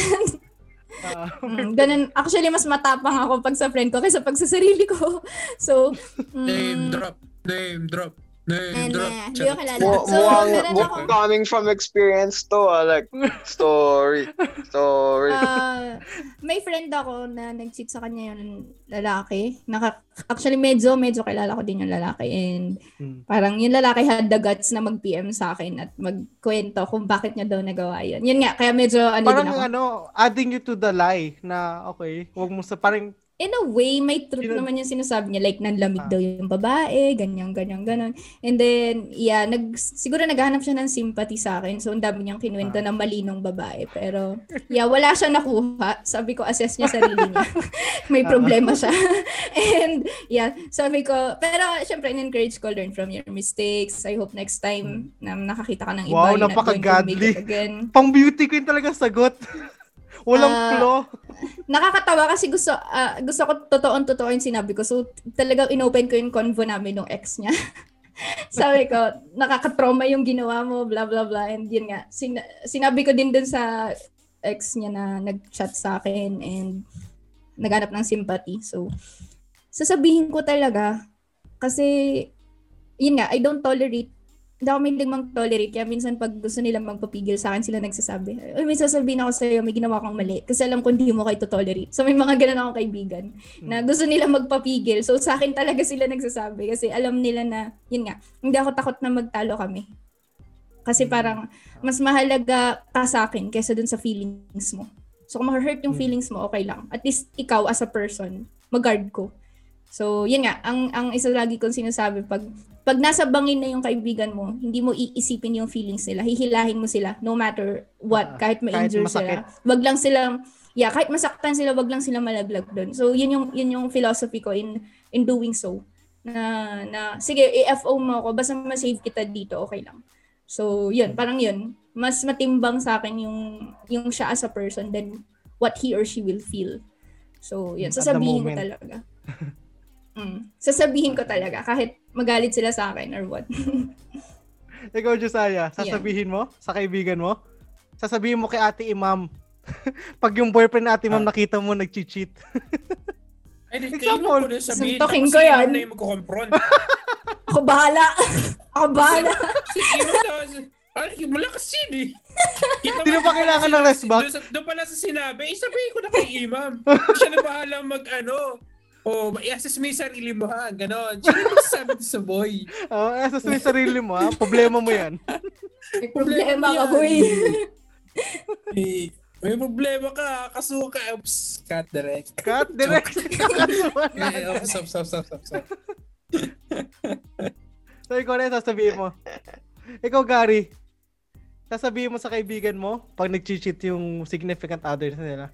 Speaker 4: Mm, ganun. Actually, mas matapang ako pag sa friend ko kaysa pag sa sarili ko. [LAUGHS] So,
Speaker 2: Name
Speaker 4: mm,
Speaker 2: drop. Name drop. Name
Speaker 4: And,
Speaker 2: drop.
Speaker 4: uh, hindi ko kilala. So,
Speaker 1: mukhang,
Speaker 4: meron
Speaker 1: mukhang
Speaker 4: ako-
Speaker 1: coming from experience to, ah, like, story, story.
Speaker 4: Ah, may friend ako na nag-cheat sa kanya yung lalaki. Naka, actually, medyo, medyo kilala ko din yung lalaki. And
Speaker 3: Hmm.
Speaker 4: parang yung lalaki had the guts na mag-PM sa akin at magkwento kung bakit niya daw nagawa yun. Yun nga, kaya medyo ano
Speaker 3: parang
Speaker 4: din ako.
Speaker 3: ano, adding you to the lie na okay, wag mo sa parang
Speaker 4: In a way, may truth naman yung sinasabi niya. Like, nanlamig
Speaker 3: Ah.
Speaker 4: daw yung babae, ganyan, ganyan, ganon. And then, yeah, nag, siguro naghahanap siya ng sympathy sa akin. So, ang dami niyang kinuwento
Speaker 3: Ah.
Speaker 4: na malinong babae. Pero, yeah, wala siya nakuha. Sabi ko, assess niya sarili niya. [LAUGHS] may
Speaker 3: Ah.
Speaker 4: problema siya. [LAUGHS] And, yeah, sabi ko, pero, syempre, in-encourage ko, learn from your mistakes. I hope next time na nakakita ka ng iba,
Speaker 3: Wow, napaka-godly. pang beauty queen talaga sagot. [LAUGHS] Walang
Speaker 4: Ah,
Speaker 3: flaw. [LAUGHS]
Speaker 4: nakakatawa kasi gusto ah, gusto ko totoong totoo yung sinabi ko. So talagang inopen ko yung convo namin ng ex niya. [LAUGHS] Sabi ko, [LAUGHS] nakaka-trauma yung ginawa mo, blah blah blah. And yun nga, sin- sinabi ko din dun sa ex niya na nag-chat sa akin and naghanap ng sympathy. So sasabihin ko talaga kasi yun nga, I don't tolerate hindi ako may mag-tolerate. Kaya minsan pag gusto nila magpapigil sa akin, sila nagsasabi, Uy, may sasabihin ako sa'yo, may ginawa kang mali. Kasi alam ko hindi mo kayo tolerate. So may mga ganun akong kaibigan na gusto nila magpapigil. So sa akin talaga sila nagsasabi. Kasi alam nila na, yun nga, hindi ako takot na magtalo kami. Kasi parang, mas mahalaga ka sa akin kaysa dun sa feelings mo. So kung ma-hurt yung feelings mo, okay lang. At least ikaw as a person, mag-guard ko. So, yun nga, ang ang isa lagi kong sinasabi pag pag nasa bangin na yung kaibigan mo, hindi mo iisipin yung feelings nila. Hihilahin mo sila no matter what,
Speaker 3: Ah,
Speaker 4: kahit ma-injure
Speaker 3: masakit.
Speaker 4: sila. Wag lang sila yeah, kahit masaktan sila, wag lang sila malaglag doon. So, yun yung yun yung philosophy ko in in doing so. Na na sige, i-FO mo ako basta ma-save kita dito, okay lang. So, yun, parang yun. Mas matimbang sa akin yung yung siya as a person than what he or she will feel. So, yun, sasabihin ko talaga. [LAUGHS] Mm. Sasabihin ko talaga kahit magalit sila sa akin or what. [LAUGHS]
Speaker 3: Ikaw, Josiah, sasabihin mo sa kaibigan mo? Sasabihin mo kay ate imam. [LAUGHS] Pag yung boyfriend ni ate imam nakita mo nag-cheat.
Speaker 2: Ay, di,
Speaker 3: Example.
Speaker 2: kayo mo ko sabihin.
Speaker 4: Suntokin
Speaker 2: Tapos
Speaker 4: ko yan.
Speaker 2: Na yung magko-confront. [LAUGHS]
Speaker 4: Ako bahala. Ako bahala.
Speaker 2: si na, ay, wala kasi eh.
Speaker 3: Di na pa kailangan ng rest back?
Speaker 2: Doon, pala sa sinabi, eh, sabihin ko na kay Imam. Siya na bahala mag ano. Oh, i-assess mo yung sarili mo ha. Ganon. Siya magsasabi sa boy. [LAUGHS]
Speaker 3: Oh, eh, sa sa sarili mo, ha? Problema mo yan. [LAUGHS] [LAUGHS]
Speaker 4: May problema ka, boy.
Speaker 2: May, may problema ka. Kasuka. Oops. Cut direct.
Speaker 3: Cut, direct.
Speaker 2: Eh, oh, stop, stop, stop, stop, stop.
Speaker 3: So, ikaw na yung sasabihin mo. Ikaw, Gary. Sasabihin mo sa kaibigan mo pag nag-cheat yung significant others nila.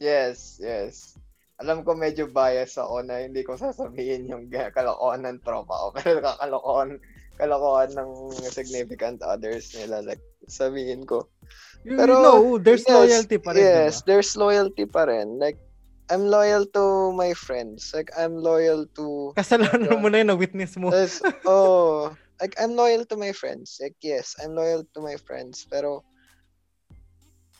Speaker 1: Yes, yes. Alam ko medyo bias ako na hindi ko sasabihin yung kalokohan ng tropa ko. [LAUGHS] Pero kakalokohan, kalokohan ng significant others nila. Like, sabihin ko.
Speaker 3: You
Speaker 1: Pero,
Speaker 3: know, there's
Speaker 1: yes,
Speaker 3: loyalty pa rin.
Speaker 1: Yes,
Speaker 3: diba?
Speaker 1: there's loyalty pa rin. Like, I'm loyal to my friends. Like, I'm loyal to...
Speaker 3: Kasalanan mo na yun, na-witness mo.
Speaker 1: Yes, [LAUGHS] oh, like, I'm loyal to my friends. Like, yes, I'm loyal to my friends. Pero,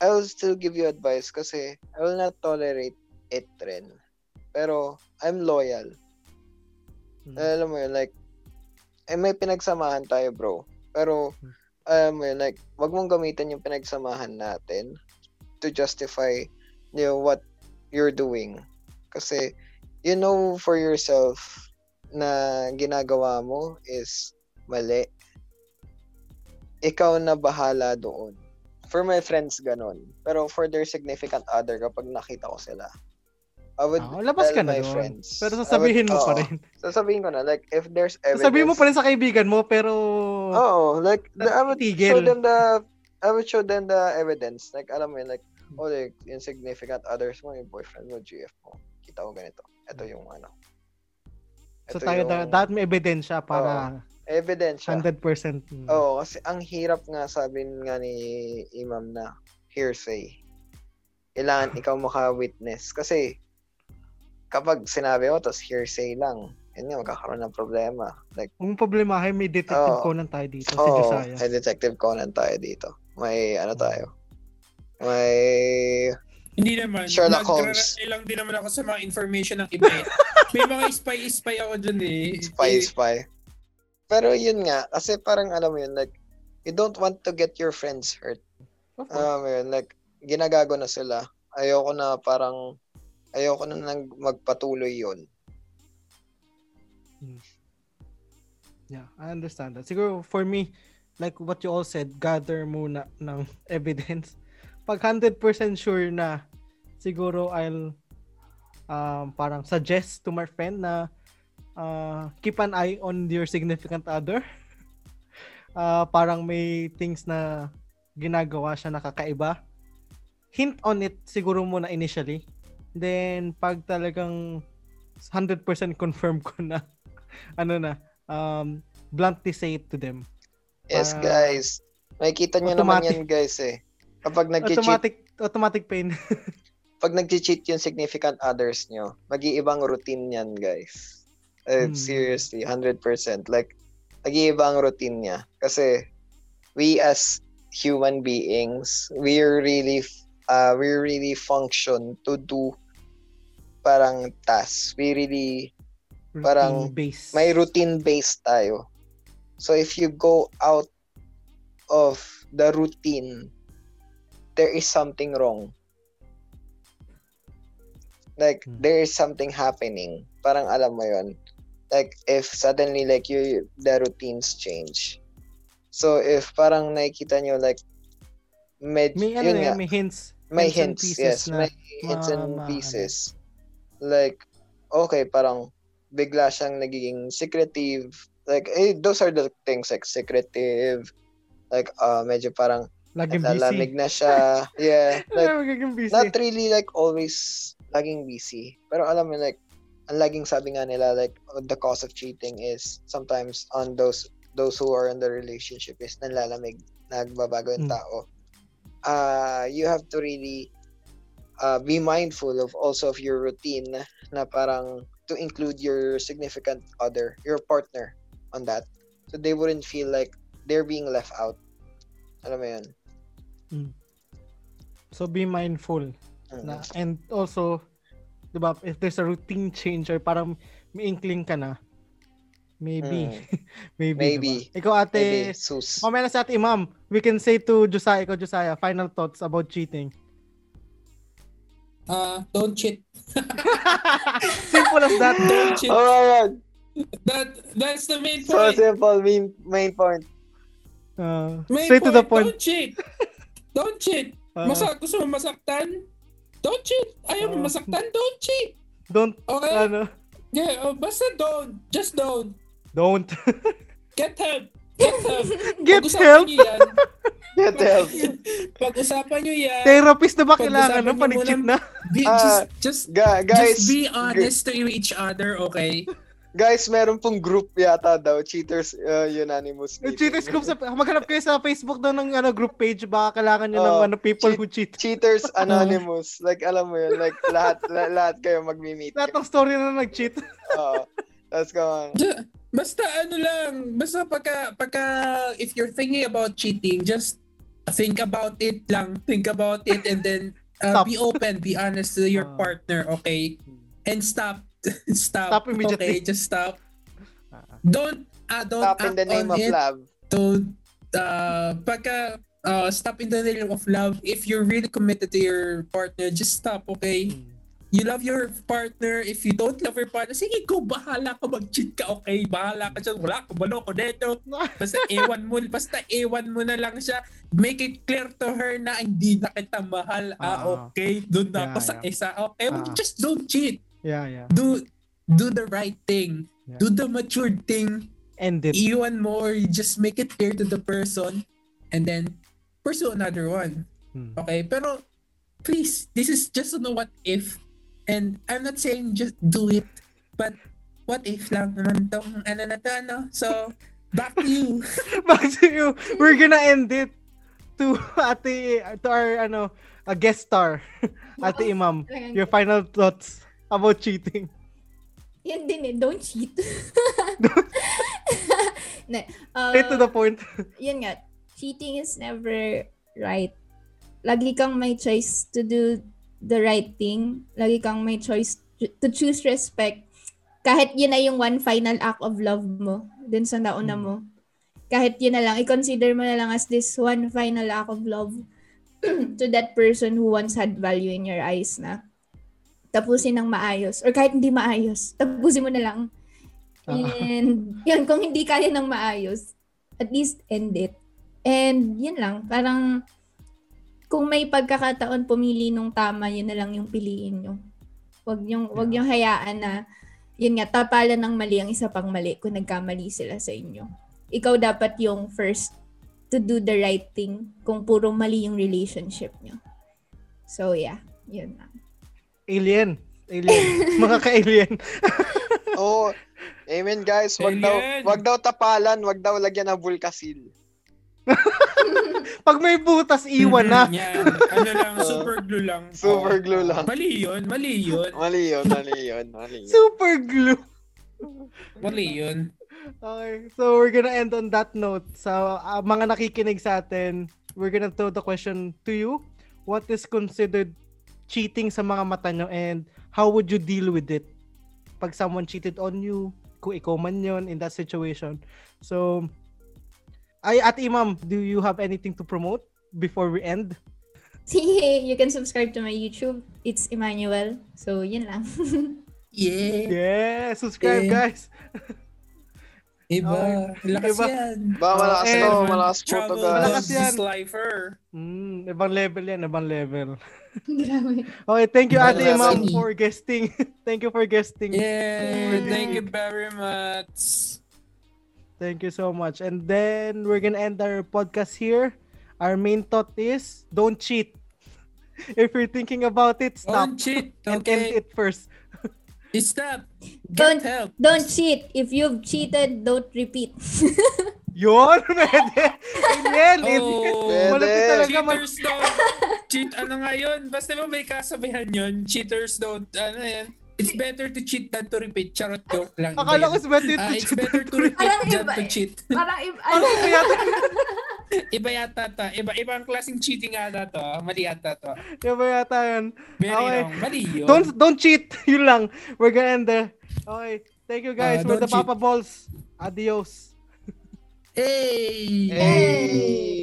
Speaker 1: I will still give you advice kasi I will not tolerate it rin. Pero, I'm loyal.
Speaker 3: Hmm.
Speaker 1: Alam mo yun, like, eh, may pinagsamahan tayo, bro. Pero, alam mo yun, like, wag mong gamitin yung pinagsamahan natin to justify you know, what you're doing. Kasi, you know for yourself na ginagawa mo is mali. Ikaw na bahala doon. For my friends, ganon. Pero for their significant other, kapag nakita ko sila, I would
Speaker 3: Ah, labas
Speaker 1: tell
Speaker 3: ka na
Speaker 1: my
Speaker 3: doon.
Speaker 1: friends.
Speaker 3: Pero
Speaker 1: I would-
Speaker 3: sasabihin mo pa
Speaker 1: oo.
Speaker 3: rin. [LAUGHS]
Speaker 1: Sasabihin ko na, like, if there's evidence.
Speaker 3: Sasabihin mo pa rin sa kaibigan mo, pero...
Speaker 1: Oo, like, the, I would
Speaker 3: Tigil.
Speaker 1: show them the, I would show them the evidence. Like, alam mo yun, like, oh, like, insignificant others mo, yung boyfriend mo, GF mo. Kita ko ganito. Ito yung ano.
Speaker 3: So
Speaker 1: Ito
Speaker 3: tayo,
Speaker 1: yung
Speaker 3: da- dapat may ebidensya para
Speaker 1: evidence siya.
Speaker 3: 100%. mm.
Speaker 1: Oo, kasi ang hirap nga sabi nga ni Imam na hearsay. Kailangan ikaw maka-witness. Kasi, kapag sinabi mo, tapos hearsay lang, yun nga, magkakaroon ng problema. Like,
Speaker 3: Huwag mong problemahin, may detective
Speaker 1: Oo.
Speaker 3: Conan tayo dito, si
Speaker 1: Oo,
Speaker 3: Josiah.
Speaker 1: may Detective Conan tayo dito. May ano tayo. May
Speaker 2: Hindi naman.
Speaker 1: Sherlock Holmes.
Speaker 2: Nagrarelay lang din naman ako sa mga information ng iba eh. May mga spy-spy ako dyan eh.
Speaker 1: spy
Speaker 2: Eh,
Speaker 1: spy. Pero yun nga, kasi parang alam mo yun, like, you don't want to get your friends hurt.
Speaker 3: Course.
Speaker 1: Alam mo yun, like, ginagago na sila. Ayoko na parang, ayoko na nang magpatuloy yun.
Speaker 3: Yeah, I understand that. Siguro for me, like what you all said, gather muna ng [LAUGHS] evidence. Pag 100% sure na, siguro I'll um, parang suggest to my friend na uh, keep an eye on your significant other. [LAUGHS] Uh, parang may things na ginagawa siya nakakaiba. Hint on it siguro muna initially. Then, pag talagang 100% confirm ko na, [LAUGHS] ano na, um, bluntly say it to them.
Speaker 1: Yes,
Speaker 3: Ah,
Speaker 1: guys. Makikita nyo naman
Speaker 3: automatic.
Speaker 1: yan, guys, eh. Kapag nag-cheat,
Speaker 3: Automatic, automatic pain. [LAUGHS]
Speaker 1: pag nag-cheat yung significant others nyo, mag-iibang routine yan, guys. Uh,
Speaker 3: Hmm.
Speaker 1: Seriously, 100%. Like, nag-iibang routine niya. Kasi, we as human beings, we really, uh, we really function to do parang tasks. We really, Parang
Speaker 3: Routine base.
Speaker 1: may routine based tayo. So if you go out of the routine, there is something wrong. Like
Speaker 3: Hmm.
Speaker 1: there is something happening. Parang alam mo 'yon. Like if suddenly like you the routines change. So if parang nakikita nyo like med
Speaker 3: May ano
Speaker 1: yun
Speaker 3: may hints.
Speaker 1: may
Speaker 3: hints
Speaker 1: hints, yes,
Speaker 3: na
Speaker 1: may hints and
Speaker 3: ma-
Speaker 1: pieces. Like okay, parang bigla siyang nagiging secretive. Like eh, those are the things like secretive. Like uh medyo parang
Speaker 3: Laging busy.
Speaker 1: na siya. Yeah, [LAUGHS] like
Speaker 3: busy.
Speaker 1: not really like always laging busy. Pero alam mo like ang laging sabi nga nila like the cause of cheating is sometimes on those those who are in the relationship is nanlalamig, nagbabago yung
Speaker 3: Mm.
Speaker 1: tao. Uh you have to really uh, be mindful of also of your routine na parang to include your significant other, your partner on that. So they wouldn't feel like they're being left out. Alam mo yun?
Speaker 3: So be mindful.
Speaker 1: Mm.
Speaker 3: Na, and also, di ba, if there's a routine change or parang may inkling ka na, maybe.
Speaker 1: Mm. [LAUGHS]
Speaker 3: maybe.
Speaker 1: Maybe.
Speaker 3: diba? Ikaw ate,
Speaker 1: Maybe, sus.
Speaker 3: mamaya na sa ate imam, we can say to Josiah, ikaw Josiah, final thoughts about cheating.
Speaker 2: Uh, don't cheat. [LAUGHS]
Speaker 3: Simple as that.
Speaker 2: Don't cheat.
Speaker 1: Oh my god.
Speaker 2: That that's the main
Speaker 1: So
Speaker 2: point.
Speaker 1: simple, main, main point.
Speaker 3: Uh,
Speaker 2: Main
Speaker 3: straight to the point.
Speaker 2: Don't cheat. Don't cheat.
Speaker 3: Uh,
Speaker 2: Masa gusto mo masaktan? Don't cheat. Ayaw mo
Speaker 3: Uh,
Speaker 2: masaktan? Don't cheat.
Speaker 3: don't,
Speaker 2: Okay?
Speaker 3: ano,
Speaker 2: Yeah, oh, basta don't. Just don't.
Speaker 3: don't. [LAUGHS]
Speaker 2: Get help. Get help.
Speaker 3: Get help.
Speaker 2: Pag-usapan nyo yan.
Speaker 3: Therapist na ba kailangan panig-cheat
Speaker 2: muna-
Speaker 3: na?
Speaker 2: Be,
Speaker 1: Ah,
Speaker 2: just, just,
Speaker 1: Ga- guys,
Speaker 2: just be honest to each other, okay?
Speaker 1: guys, meron pong group yata daw, Cheaters uh, Unanimous. Meeting.
Speaker 3: cheaters group sa maghanap kayo sa Facebook daw ng ano group page baka kailangan niyo ng
Speaker 1: Oh,
Speaker 3: ano people
Speaker 1: cheat-
Speaker 3: who cheat.
Speaker 1: Cheaters [LAUGHS] Anonymous. like, alam mo yun, like, lahat, la- lahat kayo magmi-meet.
Speaker 3: Lahat ng story na nag-cheat.
Speaker 1: Oo. Let's go on.
Speaker 2: Basta ano lang, basta pagka, pagka, if you're thinking about cheating, just think about it lang. Think about it and then uh, be open, be honest to your
Speaker 3: Ah.
Speaker 2: partner, okay? And stop. [LAUGHS] stop.
Speaker 3: Stop immediately.
Speaker 2: Okay, just stop. Don't, uh, don't
Speaker 1: Stop in the name
Speaker 2: on
Speaker 1: of
Speaker 2: it.
Speaker 1: love.
Speaker 2: Don't, uh, pagka, uh, stop in the name of love. If you're really committed to your partner, just stop, okay? You love your partner. If you don't love your partner, sige, go, bahala ka, mag-cheat ka, okay? Bahala ka dyan, wala ka, balo ko dito. Basta [LAUGHS] ewan mo, basta ewan mo na lang siya. Make it clear to her na hindi na kita mahal. Ah,
Speaker 3: Ah.
Speaker 2: okay, doon na
Speaker 3: Yeah,
Speaker 2: ako sa
Speaker 3: yeah.
Speaker 2: isa. Okay,
Speaker 3: Ah.
Speaker 2: just don't cheat.
Speaker 3: Yeah, yeah.
Speaker 2: Do do the right thing.
Speaker 3: Yeah.
Speaker 2: Do the matured thing.
Speaker 3: End it.
Speaker 2: Iwan mo or just make it clear to the person and then pursue another one.
Speaker 3: Hmm.
Speaker 2: Okay, pero please, this is just a what if. And I'm not saying just do it, but what if lang naman tong ano na to, ano? So, back to you. [LAUGHS]
Speaker 3: Back to you. We're gonna end it to [LAUGHS] ate to our ano a guest star. [LAUGHS] Ate Imam, your final thoughts about cheating.
Speaker 4: Yan din eh, don't cheat. ne, uh,
Speaker 3: Straight to the point.
Speaker 4: yun nga, cheating is never right. Lagi kang may choice to do the right thing. Lagi kang may choice to, choose respect. Kahit yun na yung one final act of love mo dun sa nauna
Speaker 3: Hmm.
Speaker 4: mo. Kahit yun na lang, i-consider mo na lang as this one final act of love [CLEARS THROAT] to that person who once had value in your eyes na tapusin ng maayos. Or kahit hindi maayos, tapusin mo na lang.
Speaker 3: Ah.
Speaker 4: And [LAUGHS] yun, kung hindi kaya ng maayos, at least end it. And yun lang, parang kung may pagkakataon pumili nung tama, yun na lang yung piliin nyo. Wag yung, wag yung hayaan na, yun nga, tapalan ng mali ang isa pang mali kung nagkamali sila sa inyo. Ikaw dapat yung first to do the right thing kung puro mali yung relationship nyo. So yeah, yun lang.
Speaker 3: Alien. Alien. [LAUGHS] Mga ka-alien.
Speaker 1: Oh, amen guys. Wag daw,
Speaker 2: Alien.
Speaker 1: wag daw tapalan, wag daw lagyan ng vulkasil. [LAUGHS]
Speaker 3: Pag may butas, iwan na.
Speaker 2: Mhm, Yan. Ano lang, [LAUGHS] super glue lang.
Speaker 1: Super glue lang.
Speaker 2: Mali yun, mali yun.
Speaker 1: Mali yun, mali yun, mali yun.
Speaker 3: Super glue.
Speaker 2: Mali yun.
Speaker 3: Okay, so we're gonna end on that note. Sa ah, mga nakikinig sa atin, we're gonna throw the question to you. What is considered cheating sa mga mata nyo and how would you deal with it? Pag someone cheated on you, kung ikaw man yon in that situation. So, Ay, Ate Imam, do you have anything to promote before we end? [LAUGHS]
Speaker 4: Sige, you can subscribe to my YouTube. It's Emmanuel. So, yun lang. [LAUGHS]
Speaker 2: Yeah.
Speaker 3: Yeah, subscribe
Speaker 2: Eh.
Speaker 3: guys. [LAUGHS]
Speaker 2: Iba. Lakas
Speaker 3: Iba.
Speaker 2: yan.
Speaker 1: Ba, malakas
Speaker 3: Eh,
Speaker 1: to, malakas po to, guys.
Speaker 3: Malakas yan.
Speaker 2: this lifer.
Speaker 3: Mm, ibang level yan, ibang level.
Speaker 4: Grabe.
Speaker 3: Okay, thank you Ate Imam for guesting. thank you for guesting.
Speaker 2: Yeah, thank you very much.
Speaker 3: Thank you so much. And then we're gonna end our podcast here. Our main thought is don't cheat. [LAUGHS] If you're thinking about it, stop
Speaker 2: Don't cheat, [LAUGHS]
Speaker 3: and end
Speaker 2: okay?
Speaker 3: it first.
Speaker 2: Stop.
Speaker 4: Don't-
Speaker 2: Get help.
Speaker 4: Don't cheat. If you've cheated, don't repeat. [LAUGHS]
Speaker 3: Yun, pwede. Amen.
Speaker 2: Oh,
Speaker 3: Malapit talaga.
Speaker 2: cheaters don't cheat. Ano nga yun? Basta ba may kasabihan yun? Cheaters don't, ano yan? It's better to cheat than to repeat. Charot joke lang. Iba
Speaker 3: Akala ko better
Speaker 2: Ah,
Speaker 3: to
Speaker 2: it's
Speaker 3: cheat.
Speaker 2: better to repeat
Speaker 4: Parang
Speaker 2: than
Speaker 4: iba
Speaker 2: to
Speaker 4: eh.
Speaker 2: cheat.
Speaker 4: Parang, if,
Speaker 3: Ano
Speaker 4: ano,
Speaker 3: ba yata? [LAUGHS]
Speaker 2: Iba yata to. Iba, ibang klaseng cheating ata to. Mali yata to.
Speaker 3: Iba yata yun.
Speaker 2: Very
Speaker 3: Okay.
Speaker 2: wrong. Mali yun.
Speaker 3: Don't don't cheat. [LAUGHS] Yun lang. We're gonna end there. Okay. Thank you guys.
Speaker 2: Ah,
Speaker 3: We're the Papa Balls. Adios.
Speaker 2: Hey!
Speaker 1: Hey!